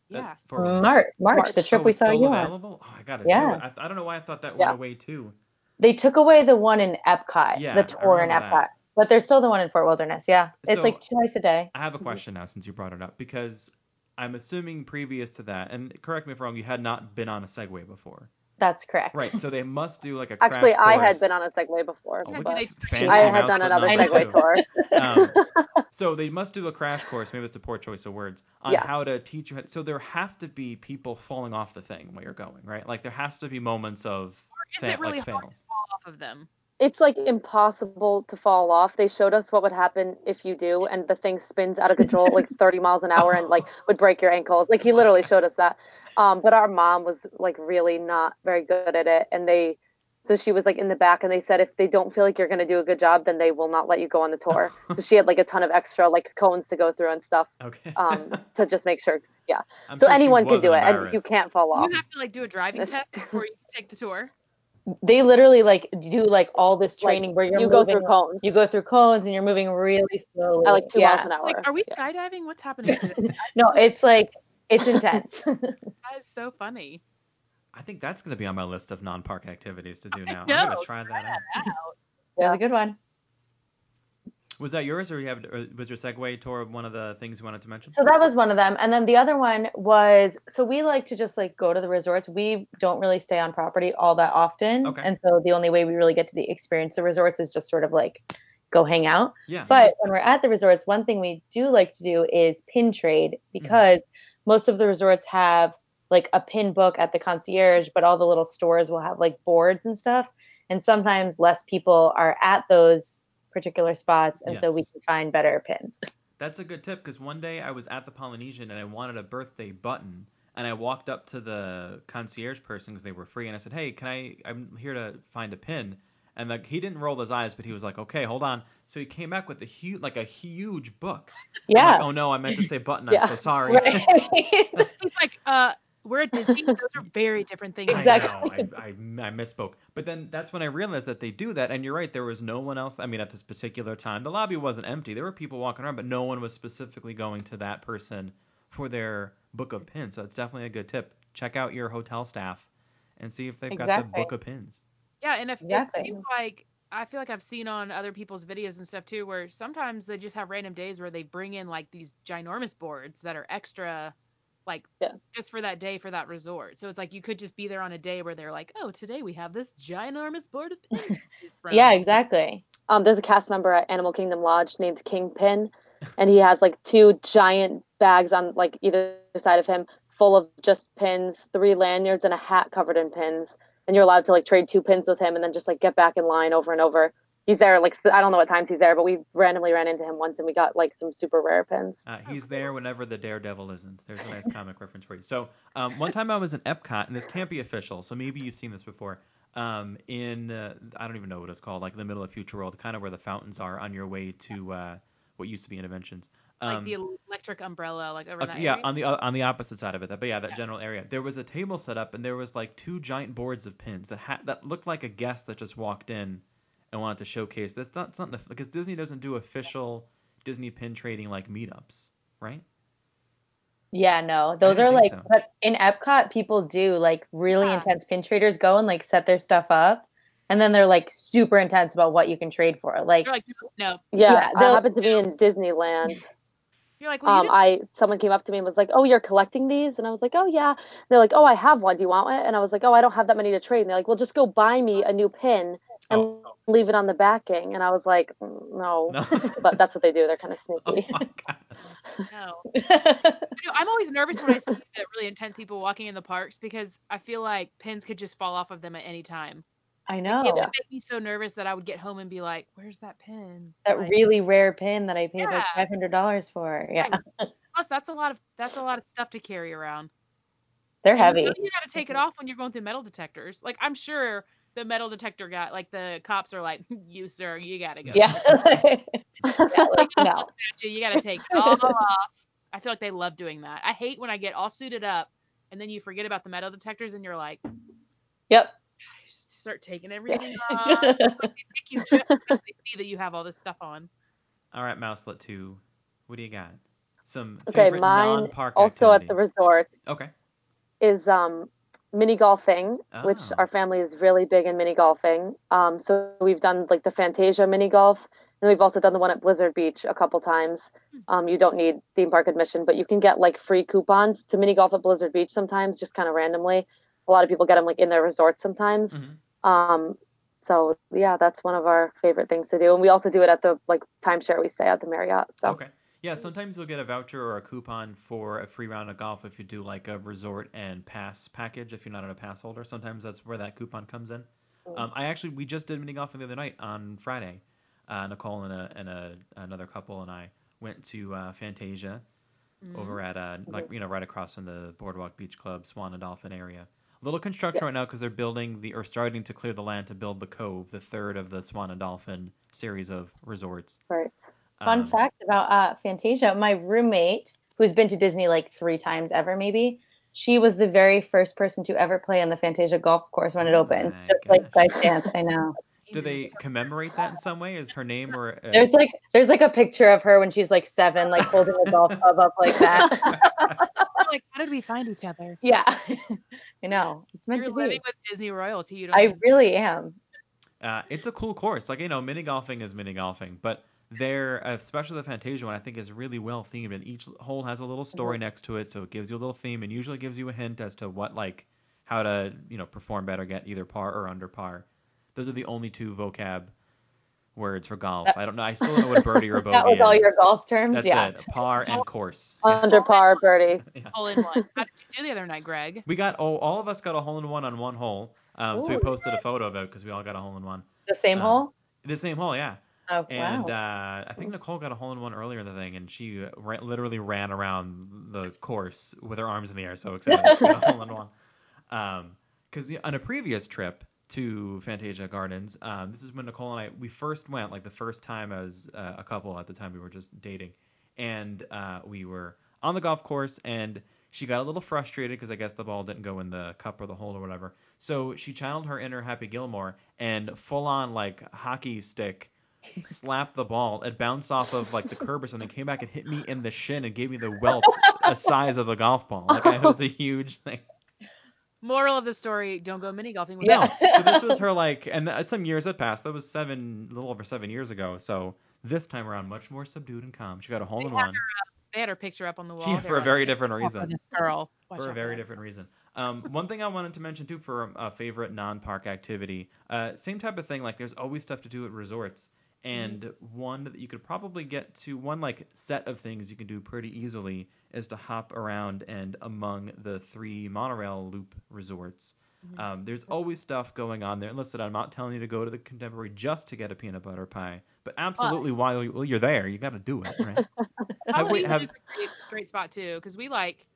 Yeah. Fort Wilderness? March, March, March. the trip Oh, we saw still you on. Oh, I gotta Yeah. do it. I, I don't know why I thought that Yeah. went away too. They took away the one in Epcot, Yeah, the tour in Epcot, that. But there's still the one in Fort Wilderness. Yeah, it's So- like twice a day. I have a question now since you brought it up because I'm assuming previous to that, and correct me if I'm wrong, you had not been on a Segway before, That's correct. right? So they must do like a Actually, crash I had course. been on a Segway before, Oh, look but at they- that fancy I had mouse done foot another number Segway two. tour. Um, so they must do a crash course. Maybe it's a poor choice of words on Yeah. how to teach you. How, so there have to be people falling off the thing while you're going, right? Like there has to be moments of Is fa- it really like hard fails. to fall off of them? It's like impossible to fall off. They showed us what would happen if you do, and the thing spins out of control like 30 miles an hour and like would break your ankles. Like he literally showed us that. Um, but our mom was like really not very good at it, and they, so she was like in the back, and they said if they don't feel like you're gonna do a good job, then they will not let you go on the tour. so she had like a ton of extra like cones to go through and stuff Okay. um, to just make sure. Yeah. I'm so sure anyone can do it, and you can't fall off. You have to like do a driving test before you take the tour. They literally like do like all this Like, training where you're you go through cones. you go through cones and you're moving really slowly. at like two yeah. miles an hour. Like, are we Yeah. skydiving? What's happening? No, it's like it's intense. that is so funny. I think that's going to be on my list of non-park activities to do now. I'm going to try that out. That was a good one. Was that yours, or you have? Or was your Segway tour one of the things you wanted to mention? So that was one of them. And then the other one was so we like to just like go to the resorts. We don't really stay on property all that often. Okay. And so the only way we really get to the experience the resorts is just sort of like go hang out. yeah. But when we're at the resorts, one thing we do like to do is pin trade mm-hmm. because most of the resorts have like a pin book at the concierge, but all the little stores will have like boards and stuff. and sometimes less people are at those particular spots, and so we can find better pins. That's a good tip because one day I was at the Polynesian and I wanted a birthday button, and I walked up to the concierge person because they were free, and I said, "Hey, can I? I'm here to find a pin." And like he didn't roll his eyes, but he was like, "Okay, hold on." So he came back with a huge, like a huge book. Yeah. like, oh no, I meant to say button. I'm Yeah. so sorry. Right. He's like, uh, we're at Disney. Those are very different things. Exactly. I know. I, I, I misspoke. But then that's when I realized that they do that. And you're right. There was no one else. I mean, at this particular time, the lobby wasn't empty. There were people walking around, but no one was specifically going to that person for their book of pins. So it's definitely a good tip. Check out your hotel staff and see if they've got the book of pins. Yeah, and if Exactly. it seems like I feel like I've seen on other people's videos and stuff too, where sometimes they just have random days where they bring in like these ginormous boards that are extra, like Yeah. just for that day for that resort. So it's like you could just be there on a day where they're like, oh, today we have this ginormous board of pins to choose from." yeah, exactly. Um, there's a cast member at Animal Kingdom Lodge named Kingpin, and he has like two giant bags on like either side of him, full of just pins, three lanyards, and a hat covered in pins. And you're allowed to like trade two pins with him, and then just like get back in line over and over. He's there like I don't know what times he's there, but we randomly ran into him once, and we got like some super rare pins. Uh, Oh, he's there whenever the Daredevil isn't. There's a nice comic reference for you. So um, one time I was in Epcot, and this can't be official, so maybe you've seen this before. Um, in uh, I don't even know what it's called, like in the middle of Future World, kind of where the fountains are on your way to uh, what used to be Innoventions. like Um, the electric umbrella, like over uh, that yeah, area. on the uh, on the opposite side of it, but yeah, that Yeah. general area. There was a table set up, and there was like two giant boards of pins that ha- that looked like a guest that just walked in and wanted to showcase. That's not something because Disney doesn't do official Disney pin trading like meetups, right? Yeah, no, those are like, so. but in Epcot, people do like really Yeah. intense pin traders go and like set their stuff up, and then they're like super intense about what you can trade for. Like, like, no. Yeah, Yeah, I they'll- happened to be in Disneyland. You're like, well, you um, just I someone came up to me and was like, "Oh, you're collecting these?" And I was like, "Oh yeah." They're like, "Oh, I have one. Do you want one?" And I was like, "Oh, I don't have that many to trade." And they're like, "Well, just go buy me a new pin and Oh. leave it on the backing." And I was like, "Mm, "No," No. but that's what they do. They're kind of oh sneaky. my god. no. I know, I'm always nervous when I see the really intense people walking in the parks because I feel like pins could just fall off of them at any time. I know. It would make me so nervous that I would get home and be like, "Where's that pin?" that Like, really rare pin that I paid like five hundred dollars for. Yeah, plus, that's a lot of that's a lot of stuff to carry around. they're And heavy. You got to take it off when you're going through metal detectors. Like I'm sure the metal detector guy, like the cops are like, "You sir, you got to go." Yeah, yeah like no. you. You got to take it all off. I feel like they love doing that. I hate when I get all suited up and then you forget about the metal detectors and you're like, Yep. start taking everything off. They pick you just they see that you have all this stuff on. All right, Mouselet two. What do you got? Some okay, favorite mine non-park also at the resort Okay. is um, mini golfing, which Oh. our family is really big in mini golfing. Um, so we've done like the Fantasia mini golf, and we've also done the one at Blizzard Beach a couple times. Um, you don't need theme park admission, but you can get like free coupons to mini golf at Blizzard Beach sometimes, just kind of randomly. A lot of people get them like in their resorts sometimes. Mhm. Um, so yeah, that's one of our favorite things to do, and we also do it at the like timeshare we stay at the Marriott. So Okay. Yeah, sometimes you'll get a voucher or a coupon for a free round of golf if you do like a resort and pass package if you're not in a pass holder. Sometimes that's where that coupon comes in. Mm. Um, I actually we just did mini golfing the other night on Friday. Uh, Nicole and a and a another couple and I went to uh, Fantasia Mm-hmm. over at uh, like you know right across from the Boardwalk Beach Club Swan and Dolphin area. A little construction right now because they're building the or starting to clear the land to build the Cove, the third of the Swan and Dolphin series of resorts. right. Fun Um, fact about uh, Fantasia: my roommate, who's been to Disney like three times ever, maybe, she was the very first person to ever play on the Fantasia golf course when it Oh opened, my just like by chance. I know. Do they commemorate that in some way? Is her name or uh, There's like there's like a picture of her when she's like seven, like holding a golf club up like that. You're like, how did we find each other? yeah, I know it's meant You're to living be. with Disney royalty. You don't. I even- really am. Uh, it's a cool course. Like you know, mini golfing is mini golfing, but there, especially the Fantasia one, I think is really well themed, and each hole has a little story next to it, so it gives you a little theme, and usually gives you a hint as to what like how to you know perform better, get either par or under par. Those are the only two vocab words for golf. I don't know. I still don't know what birdie or bogey That was all your golf terms. That's yeah. it. Par and course. Yeah. Under par birdie. hole in one. How did you do the other night, Greg? We got oh, all of us got a hole in one on one hole. Um, so we posted a photo of it because we all got a hole in one. The same Um, hole? The same hole, yeah. Oh, And wow. uh, I think Nicole got a hole in one earlier in the thing, and she ra- literally ran around the course with her arms in the air, so excited she got a hole in one. Because on a previous trip to Fantasia Gardens, um, this is when Nicole and I we first went, like the first time as uh, a couple. At the time, we were just dating, and uh, we were on the golf course, and she got a little frustrated because I guess the ball didn't go in the cup or the hole or whatever. So she channeled her inner Happy Gilmore and full on like hockey stick slapped the ball. It bounced off of like the curb or something, came back and hit me in the shin and gave me the welt the size of a golf ball. Like it was a huge thing. Moral of the story: Don't go mini golfing with No, so this was her like, and th- some years had passed. That was seven, a little over seven years ago. So this time around, much more subdued and calm. She got a hole in They had one. They had her picture up on the wall. Yeah, for a very like, different "Watch out for reason. This girl. For a very her." different reason. Um, one thing I wanted to mention too for a favorite non-park activity, uh, same type of thing. Like there's always stuff to do at resorts, and one that you could probably get to one like set of things you can do pretty easily is to hop around and among the three monorail loop resorts. Mhm. Um, there's always stuff going on there. And listen, I'm not telling you to go to the Contemporary just to get a peanut butter pie, but absolutely while you- you're there, you got to do it. Right? Have we- have- a great, great spot too because we like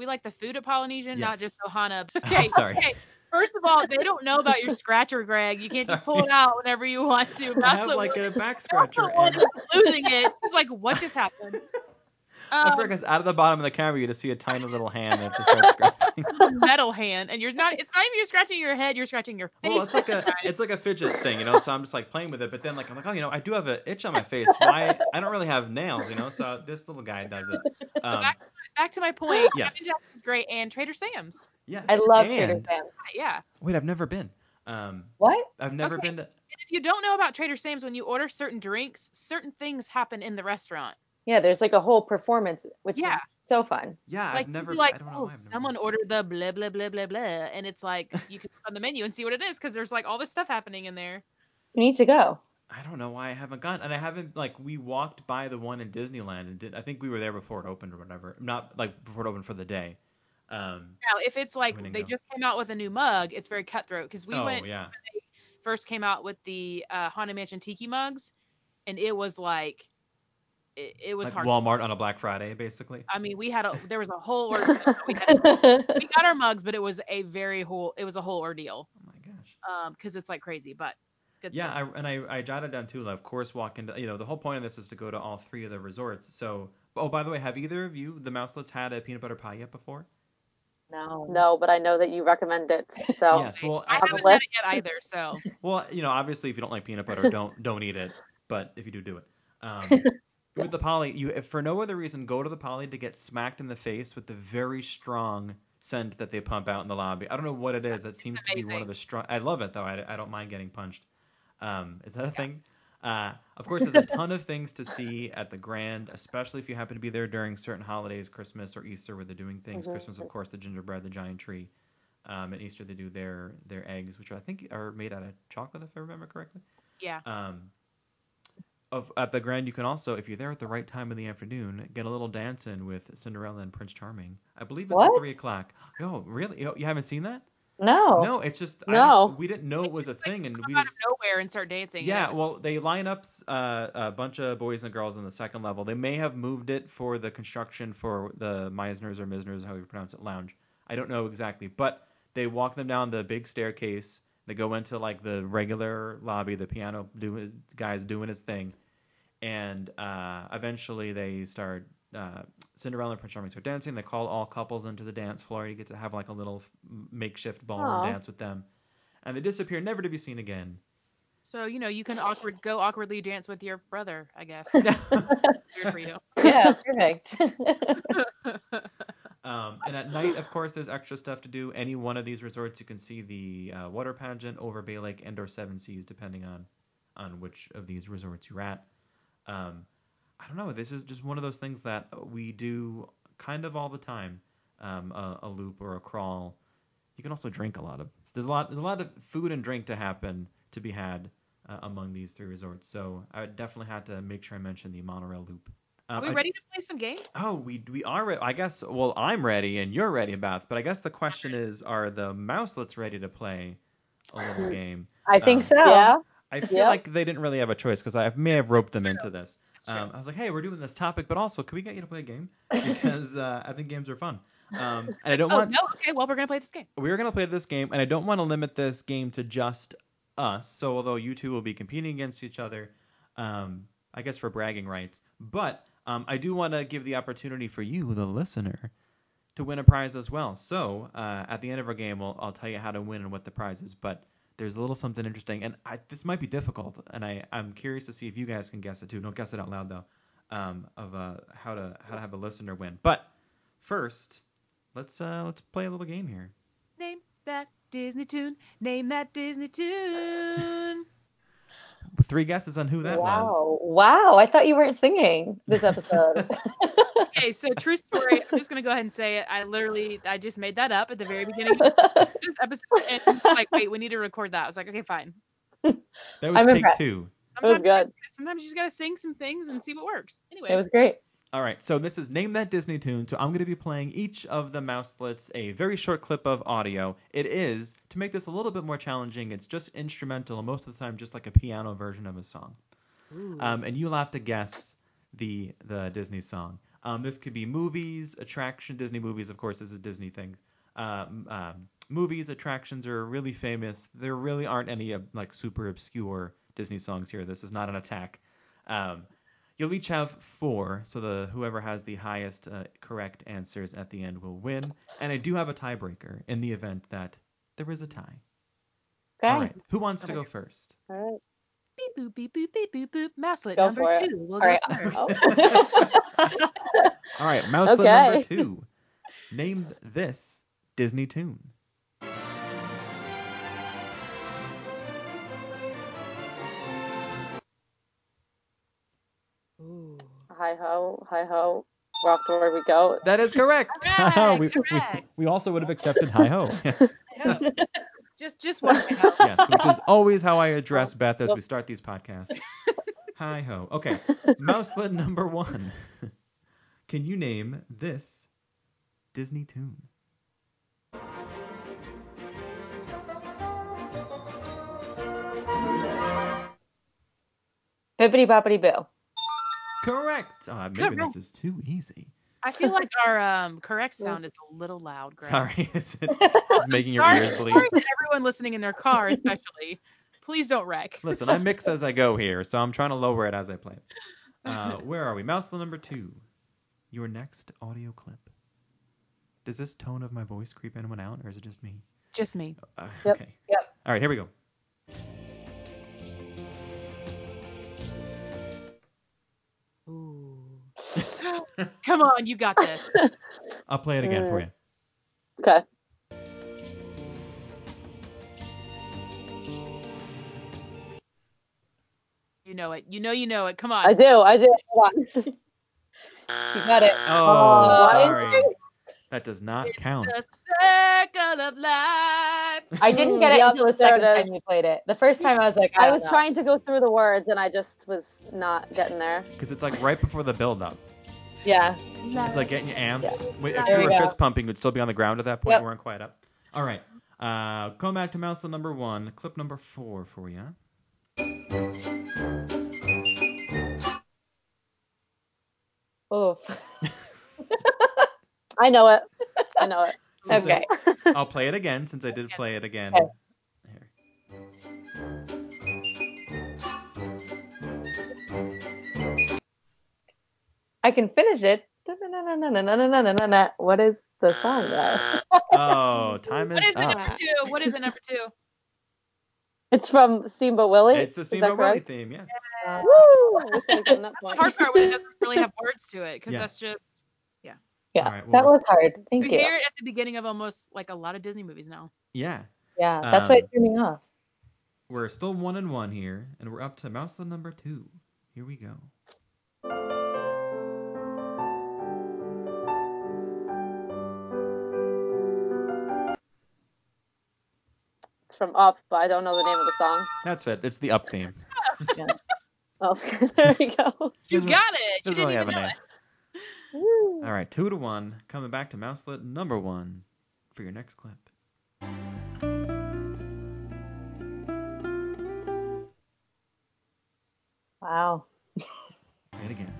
we like the food at Polynesian, not just Ohana. Okay, sorry. okay. First of all, they don't know about your scratcher, Greg. You can't just pull it out whenever you want to. I have like a back that's scratcher and. losing it. She's like, "What just happened?" I Um, because out of the bottom of the camera, you just see a tiny little hand that just starts scratching. metal hand, and you're not. It's not even you're scratching your head. You're scratching your face. Well, it's like a it's like a fidget thing, you know. So I'm just like playing with it, but then like I'm like, oh, you know, I do have an itch on my face. Why? I don't really have nails, you know. So this little guy does it. Um, Back to my point. Yes. Captain Jack's is great, and Trader Sam's. yes, I love Trader Sam's. Yeah. Wait, I've never been. Um, What? I've never Okay. been to. And if you don't know about Trader Sam's, when you order certain drinks, certain things happen in the restaurant. Yeah, there's like a whole performance, which Yeah. is so fun. Yeah, like I've never. like, I don't know. oh, I've never someone been. ordered the blah blah blah blah blah, and it's like you can look on the menu and see what it is because there's like all this stuff happening in there. You need to go. I don't know why I haven't gone, and I haven't like we walked by the one in Disneyland and did. I think we were there before it opened or whatever. Not like before it opened for the day. Um, Now, if it's like they go. just came out with a new mug, it's very cutthroat because we oh went yeah, first came out with the uh, Haunted Mansion Tiki mugs, and it was like it, it was like hard. Walmart on a Black Friday, basically. I mean, we had a there was a whole ordeal. we, we got our mugs, but it was a very whole it was a whole ordeal Oh my gosh. um because it's like crazy, but good Yeah, stuff. I, and I, I jotted down too. Like, of course, walk into you know the whole point of this is to go to all three of the resorts. So, oh, by the way, have either of you, the Mouselets, had a peanut butter pie yet before? No. No, but I know that you recommend it. So yes. Well, I I- haven't had it yet either, so well, you know, obviously, if you don't like peanut butter, don't don't eat it. But if you do, do it. Um, with the poly, you if for no other reason, go to the poly to get smacked in the face with the very strong scent that they pump out in the lobby. I don't know what it is. That seems to be one of the strong. I love it though. I, I don't mind getting punched. Um, is that a thing? Uh, of course, there's a ton of things to see at the Grand, especially if you happen to be there during certain holidays, Christmas or Easter, where they're doing things. Mhm. Christmas, of course, the gingerbread, the giant tree. Um, and Easter, they do their their eggs, which I think are made out of chocolate, if I remember correctly. yeah. Um, of at the Grand, you can also, if you're there at the right time in the afternoon, get a little dance in with Cinderella and Prince Charming. I believe it's at three o'clock. Oh, really? You you haven't seen that? No. No, it's just No. didn't- we didn't know it was a thing, and we out just of nowhere and start dancing. and yeah. Well, they line up uh, a bunch of boys and girls on the second level. They may have moved it for the construction for the Meisners or Mizners, how you pronounce it, lounge. I don't know exactly, but they walk them down the big staircase. They go into like the regular lobby. The piano do, guy's doing his thing, and uh, eventually they start. Uh, Cinderella and Prince Charming start dancing. They call all couples into the dance floor. You get to have like a little makeshift ballroom Aw. dance with them, and they disappear, never to be seen again. so you know you can awkward go awkwardly dance with your brother, I guess. Weird for you. Yeah, perfect. Um, and at night, of course, there's extra stuff to do. Any one of these resorts, you can see the uh, water pageant over Bay Lake and or Seven Seas, depending on on which of these resorts you're at. Um, I don't know. This is just one of those things that we do kind of all the time. Um, a, a loop or a crawl. You can also drink a lot of. There's a lot. There's a lot of food and drink to happen to be had uh, among these three resorts. So I definitely had to make sure I mention the monorail loop. Are Um, we I- ready to play some games? Oh, we we are. Re- I guess. Well, I'm ready, and you're ready, Beth. But I guess the question is, are the mouselets ready to play a little game. I think Um, so. Yeah. I feel Yep. like they didn't really have a choice because I may have roped them into this. Um, I was like, hey, we're doing this topic, but also, can we get you to play a game? Because uh, I think games are fun. Um, and I don't oh want no, okay. Well, we're gonna play this game. we are going to play this game, and I don't want to limit this game to just us. So, although you two will be competing against each other, um, I guess for bragging rights, but um, I do want to give the opportunity for you, the listener, to win a prize as well. So, uh, at the end of our game, we'll, I'll tell you how to win and what the prize is. But there's a little something interesting, and I, this might be difficult, and I, I'm curious to see if you guys can guess it too. Don't guess it out loud though. Um, of uh, how to how to have a listener win. But first, let's uh, let's play a little game here. Name that Disney tune. Name that Disney tune. Three guesses on who that was. wow. Wow. I thought you weren't singing this episode. okay, so true story. I'm just gonna go ahead and say it. I literally, I just made that up at the very beginning of this episode, and I was like, wait, we need to record that. I was like, okay, fine. That was I'm take impressed. two. That was Sometimes you good. just- Sometimes you just gotta sing some things and see what works. Anyway, it was great. All right, so this is Name That Disney Tune. So I'm going to be playing each of the mouselets a very short clip of audio. It is, to make this a little bit more challenging, it's just instrumental, and most of the time just like a piano version of a song. Um, and you'll have to guess the the Disney song. Um, this could be movies, attraction. Disney movies, of course, this is a Disney thing. Um, um, movies, attractions are really famous. There really aren't any uh, like super obscure Disney songs here. This is not an attack. Um, you'll each have four, so the whoever has the highest uh, correct answers at the end will win. And I do have a tiebreaker in the event that there is a tie. Okay. All right, who wants to go first? All right. Beep boop beep boop beep boop boop. Mouselet Go number for it. two. We'll All right. go first. Oh. All right, mouselet number Okay. two. Name this Disney tune. Ooh. hi ho, hi ho. Rock to where we go. That is correct. Correct, we, we, correct. we also would have accepted hi ho. Yes. Yeah. Just just one. Yes, which is always how I address Beth as we start these podcasts. Hi ho. Okay, mouselet number one. Can you name this Disney tune? Bippity boppity boo. Correct. Uh, maybe Correct. this is too easy. I feel like our um, correct sound is a little loud. Greg. Sorry, is it, it's making your Sorry, ears bleed. sorry to everyone listening in their car, especially. Please don't wreck. Listen, I mix as I go here, so I'm trying to lower it as I play. Uh, where are we? Mouse number two. Your next audio clip. Does this tone of my voice creep anyone out, or is it just me? Just me. Uh, Yep, Okay. yep. All right, here we go. Come on, you got this. I'll play it again for mm. you. Okay. You know it. You know you know it. Come on. I do, I do. Hold on. You got it. Oh, what? sorry. That does not It's count. the circle of life. I didn't get it until the second is. time you played it. The first time I was like, I, I was know. trying to go through the words and I just was not getting there. Because it's like right before the build up. Yeah. It's like getting you amped. Yeah. Wait, If There you we were go. fist pumping, you'd still be on the ground at that point. Yep. We weren't quite up. All right. Uh, going back to mouse number one, clip number four for you. Oof. I know it. I know it. Since Okay. I'll play it again since I did play it again. Okay. I can finish it. What is the song though? Oh, time What is is it, up. number two? What is it, number two? It's from Steamboat Willie. It's the Is Steamboat Willie theme, yes. Woo! I wish I had gotten that The point. hard part when it doesn't really have words to it, because that's just Yeah, All right, well, that was hard. Thank we you. hear it at the beginning of almost like a lot of Disney movies now. Yeah. Yeah, that's why Um, it threw me off. We're still one and one here, and we're up to mouse the number two. Here we go. from Up, but I don't know the name of the song. That's it. It's the Up theme. yeah. Oh, there we go. You got it. Doesn't you really have a name. All right, two to one. Coming back to Mouselet number one for your next clip. Wow. Play it again.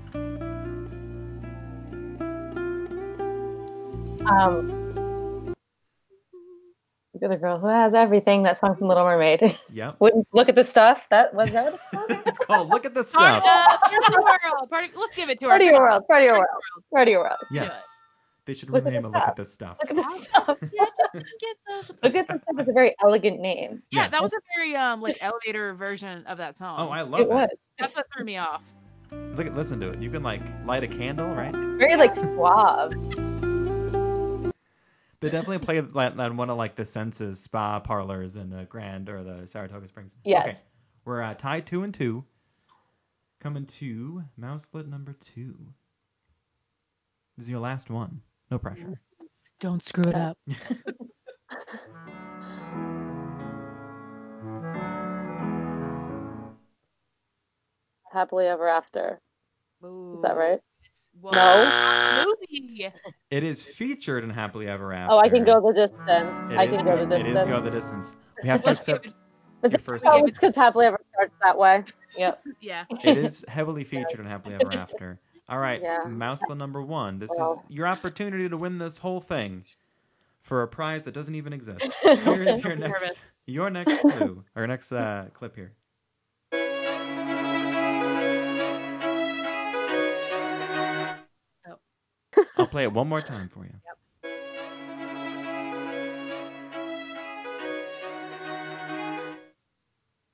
Um look at the girl who has everything. That song from Little Mermaid. Yep. Wouldn't look at the stuff. That was that. It's called? Look at the Stuff. uh, party of the world. Party, let's give it to her. Party your world. Party your world. Party your world. Yes. They should Look rename it Look at this stuff. Look at the stuff. Yeah, just get those. Look at the stuff. Is a very elegant name. Yeah, Yes. that was a very um like elevator version of that song. Oh, I love It that. was That's what threw me off. Look at listen to it. You can like light a candle, right? very like suave. They definitely play that on one of like the Senses spa parlors in the Grand or the Saratoga Springs. Yes. Okay. We're uh, tied two and two. Coming to mouselet number two. This is your last one. No pressure. Don't screw it up. Happily ever after. Is that right? Well, No. Movie. It is featured in Happily Ever After. Oh, I can go the distance. It I is can go the distance. It is go the distance. We have to accept it- But your first oh, answer. it's because happily ever starts that way. Yep. Yeah. It is heavily featured in Happily Ever After. All right, Yeah. Mouselet number one. This is your opportunity to win this whole thing for a prize that doesn't even exist. Here is your next your next clue or next uh, clip here. I'll play it one more time for you.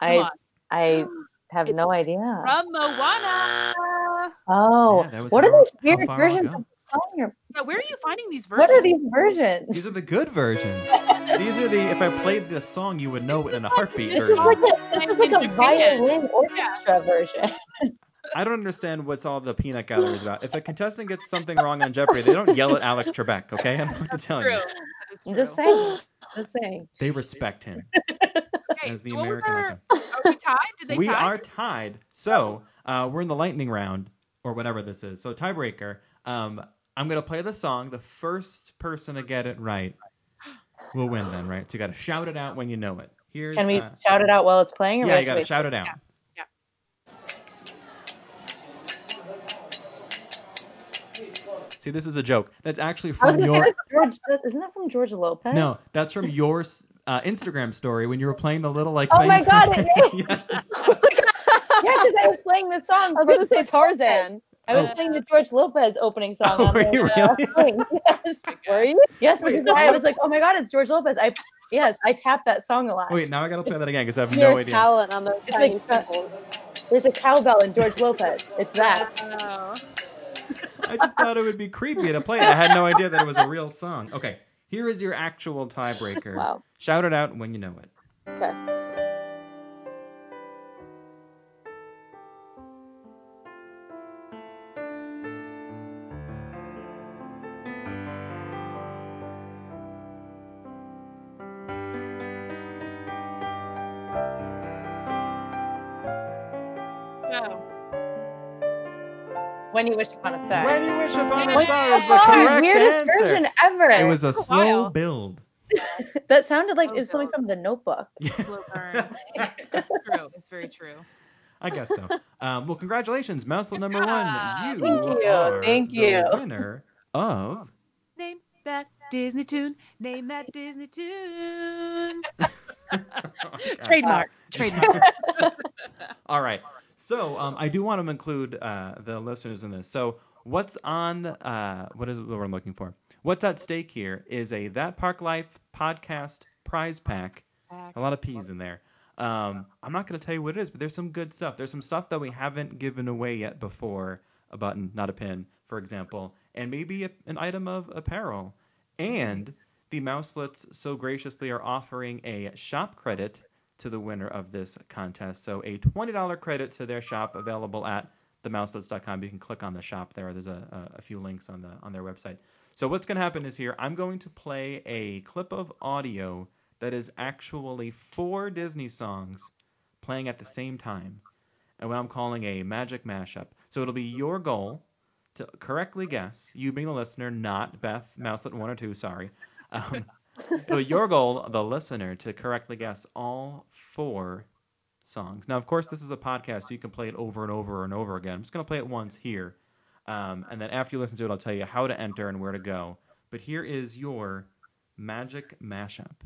I. I have It's no idea. From Moana. Oh, Yeah, that was what are how- these weird versions of the song? Yeah, where are you finding these versions? What are these versions? These are the good versions. These are the if I played this song, you would know it in a heartbeat This This is like a this is like a violin orchestra version. I don't understand what's all the peanut gallery is about. If a contestant gets something wrong on Jeopardy, they don't yell at Alex Trebek, okay? I don't know to tell True. you. I'm just saying. Just saying. They respect him Okay, as the so American our- icon. Are we tied? Did they We tie? are tied. So uh, we're in the lightning round, or whatever this is. So tiebreaker. Um, I'm gonna play the song. The first person to get it right will win. Then, right? So you got to shout it out when you know it. Here's. Can we uh, shout it out while it's playing? Or yeah, you got to wait? shout it out. Yeah. See, this is a joke. That's actually from gonna your. say, George, isn't that from George Lopez? No, that's from your uh, Instagram story when you were playing the little like. Oh my things- God, it is. yes. Yeah, because I was playing the song. I was going to say Tarzan. I was Uh, playing the George Lopez opening song. Oh, on were the, you really? thing. Yes. Were you? Yes, which is why I was like, oh my god, it's George Lopez. I yes, I tapped that song a lot. Wait, now I gotta play that again because I have Pure no idea. talent on those It's like. There's a cowbell in George Lopez. It's that. Oh. I just thought it would be creepy to play it. I had no idea that it was a real song. Okay, here is your actual tiebreaker. Wow. Shout it out when you know it. Okay. When you wish upon a star. When you wish upon a star you is the Oh, correct weirdest answer. version ever. It was a Took slow while. build. that sounded like Oh, it was something God. from The Notebook. Slow burn. It's true. It's very true. I guess so. Um, well, congratulations, Mouselet number one. You Thank you. are Thank the you. winner of. Name that Disney tune. Name that Disney tune. Trademark. Trademark. All right. So um, I do want to include uh, the listeners in this. So what's on? Uh, what is what I'm looking for? What's at stake here is a That Park Life podcast prize pack. A lot of P's in there. Um, I'm not going to tell you what it is, but there's some good stuff. There's some stuff that we haven't given away yet before. A button, not a pin, for example, and maybe a, an item of apparel. And the Mouselets so graciously are offering a shop credit to the winner of this contest. So a $20 credit to their shop available at themouselets.com. You can click on the shop there. There's a, a, a few links on the on their website. So what's going to happen is here I'm going to play a clip of audio that is actually four Disney songs playing at the same time, and what I'm calling a magic mashup. So it'll be your goal to correctly guess, you being the listener, not Beth Mouselet one or two. Sorry. Um, so your goal, the listener, to correctly guess all four songs. Now, of course, this is a podcast, so you can play it over and over and over again. I'm just going to play it once here. Um, and then after you listen to it, I'll tell you how to enter and where to go. But here is your magic mashup.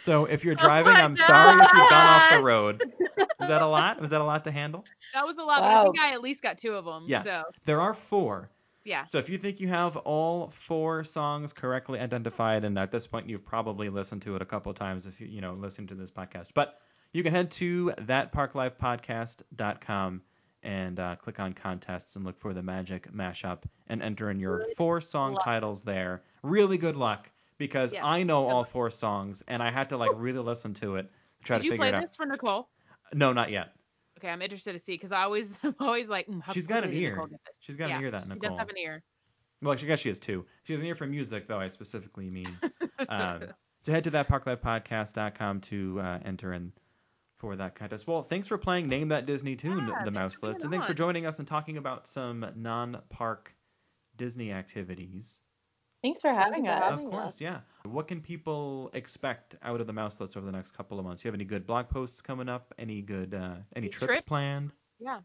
So if you're Oh driving, my I'm sorry if you've gone off the road. Is that a lot? Was that a lot to handle? That was a lot, but I think I at least got two of them. Yes. So There are four. yeah. So if you think you have all four songs correctly identified, and at this point you've probably listened to it a couple times if you you know listen to this podcast, but you can head to thatparklifepodcast.com and uh, click on contests and look for the magic mashup and enter in your four song titles there. Really good luck because Yeah, I know all four songs and I had to like really listen to it to try Did to figure it out. you play this for Nicole? No, not yet. Okay, I'm interested to see because I always, I'm always like, mm, She's got an ear. Nicole get this? She's got an ear that She Nicole. does have an ear. Well, I guess she has two. She has an ear for music, though, I specifically mean. um, so head to thatparklifepodcast.com to uh, enter in for that contest. Well, thanks for playing Name That Disney Tune, Yeah, The for Mouselets. And thanks for joining us and talking about some non park Disney activities. Thanks for having for us. having of course, us. yeah. What can people expect out of the Mouselets over the next couple of months? You have any good blog posts coming up? Any good, uh, any trips Trips? planned? Yeah.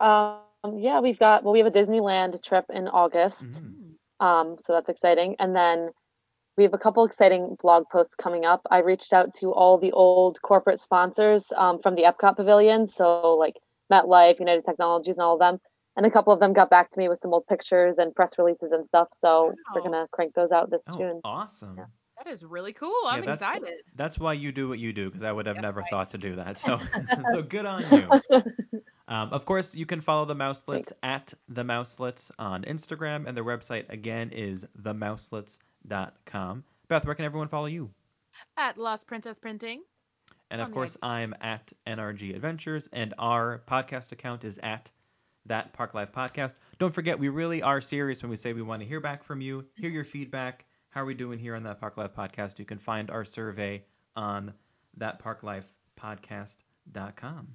Um, yeah, we've got well, we have a Disneyland trip in August. Mhm. Um, so that's exciting. And then we have a couple exciting blog posts coming up. I reached out to all the old corporate sponsors um, from the Epcot pavilion, so like MetLife, United Technologies, and all of them. And a couple of them got back to me with some old pictures and press releases and stuff. So we're gonna crank those out this Oh, June. awesome. Yeah. That is really cool. I'm that's- excited. That's why you do what you do because I would have Yeah, never right. thought to do that. So, so good on you. Um, of course, you can follow the Mouselets at the Mouselets on Instagram, and their website again is themouselets.com. Beth, where can everyone follow you? At Lost Princess Printing. And of course, I'm at NRG Adventures, and our podcast account is at that Park Life Podcast. Don't forget, we really are serious when we say we want to hear back from you, hear your feedback. How are we doing here on that Park Life Podcast? You can find our survey on thatparklifepodcast.com.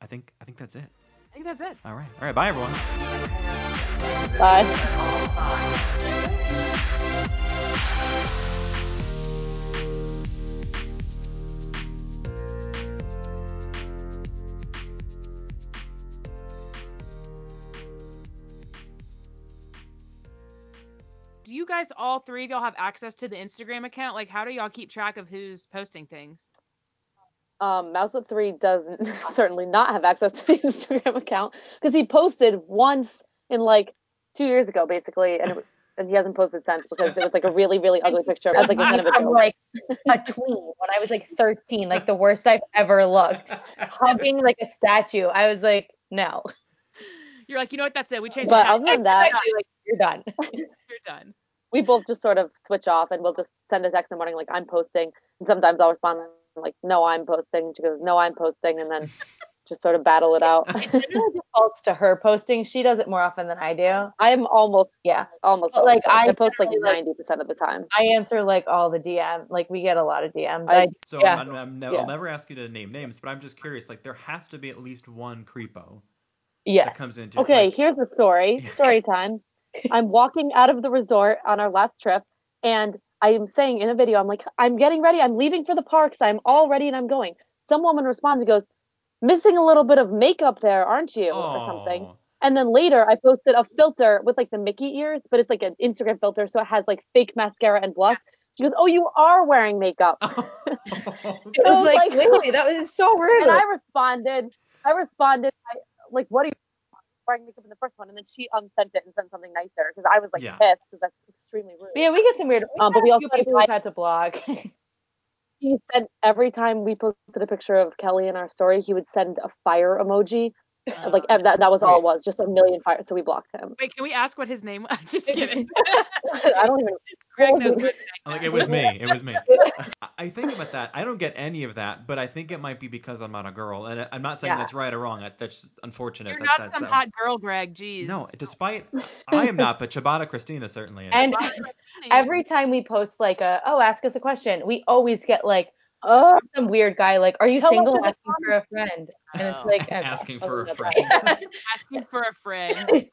I think I think that's it. I think that's it. All right, all right. Bye, everyone. Bye. Do guys, all three of y'all, have access to the Instagram account? Like, how do y'all keep track of who's posting things? Um, Mouselet Three doesn't certainly not have access to the Instagram account because he posted once in like two years ago, basically, and it was, and he hasn't posted since because it was like a really really ugly picture as like a kind of a From, joke. like a tween when I was like 13, like the worst I've ever looked, hugging like a statue. I was like, no. You're like, you know what? That's it. We changed But other than that, like, you're done. You're done. We both just sort of switch off and we'll just send a text in the morning like I'm posting, and sometimes I'll respond like No, I'm posting. She goes No, I'm posting, and then just sort of battle it out. It generally defaults to her posting. She does it more often than I do. I am almost Yeah. almost But, like. I I post like generally, like- ninety percent of the time. I answer like all the DM. Like we get a lot of DMs. I- I, So Yeah. I'm, I'm ne- Yeah. I'll never ask you to name names, but I'm just curious. Like, there has to be at least one creepo that yes. comes into Okay, like- here's the story. Story time. I'm walking out of the resort on our last trip, and I am saying in a video, I'm like, I'm getting ready. I'm leaving for the parks. I'm all ready and I'm going. Some woman responds and goes, Missing a little bit of makeup there, aren't you? Or something. And then later, I posted a filter with like the Mickey ears, but it's like an Instagram filter, so it has like fake mascara and blush. She goes, "Oh, you are wearing makeup." It was was like, like- literally, that was so rude. And I responded, I responded, I, like, "What are you wearing makeup in the first one?" And then she unsent it and sent something nicer because I was like Yeah. pissed because that's extremely rude. But yeah, we get some weird. Um, but we also people had to who've had to blog. He sent every time we posted a picture of Kelly in our story, he would send a fire emoji. Uh, like ev- that, that was all it was, just a million fires. So we blocked him. Wait, can we ask what his name was? Just kidding. I don't even. Greg knows what Like it was me. It was me. I- I think about that. I don't get any of that, but I think it might be because I'm not a girl, and I- I'm not saying Yeah. that's right or wrong. That's unfortunate. You're that, not that's some that- hot girl, Greg. Jeez. No, despite I am not, but Ciabatta Crostini certainly is. and every time we post like a oh ask us a question, we always get like Oh, some weird guy like, "Are you Tell single?" asking for a friend, and it's Oh. like Asking oh, for a friend. Asking for a friend.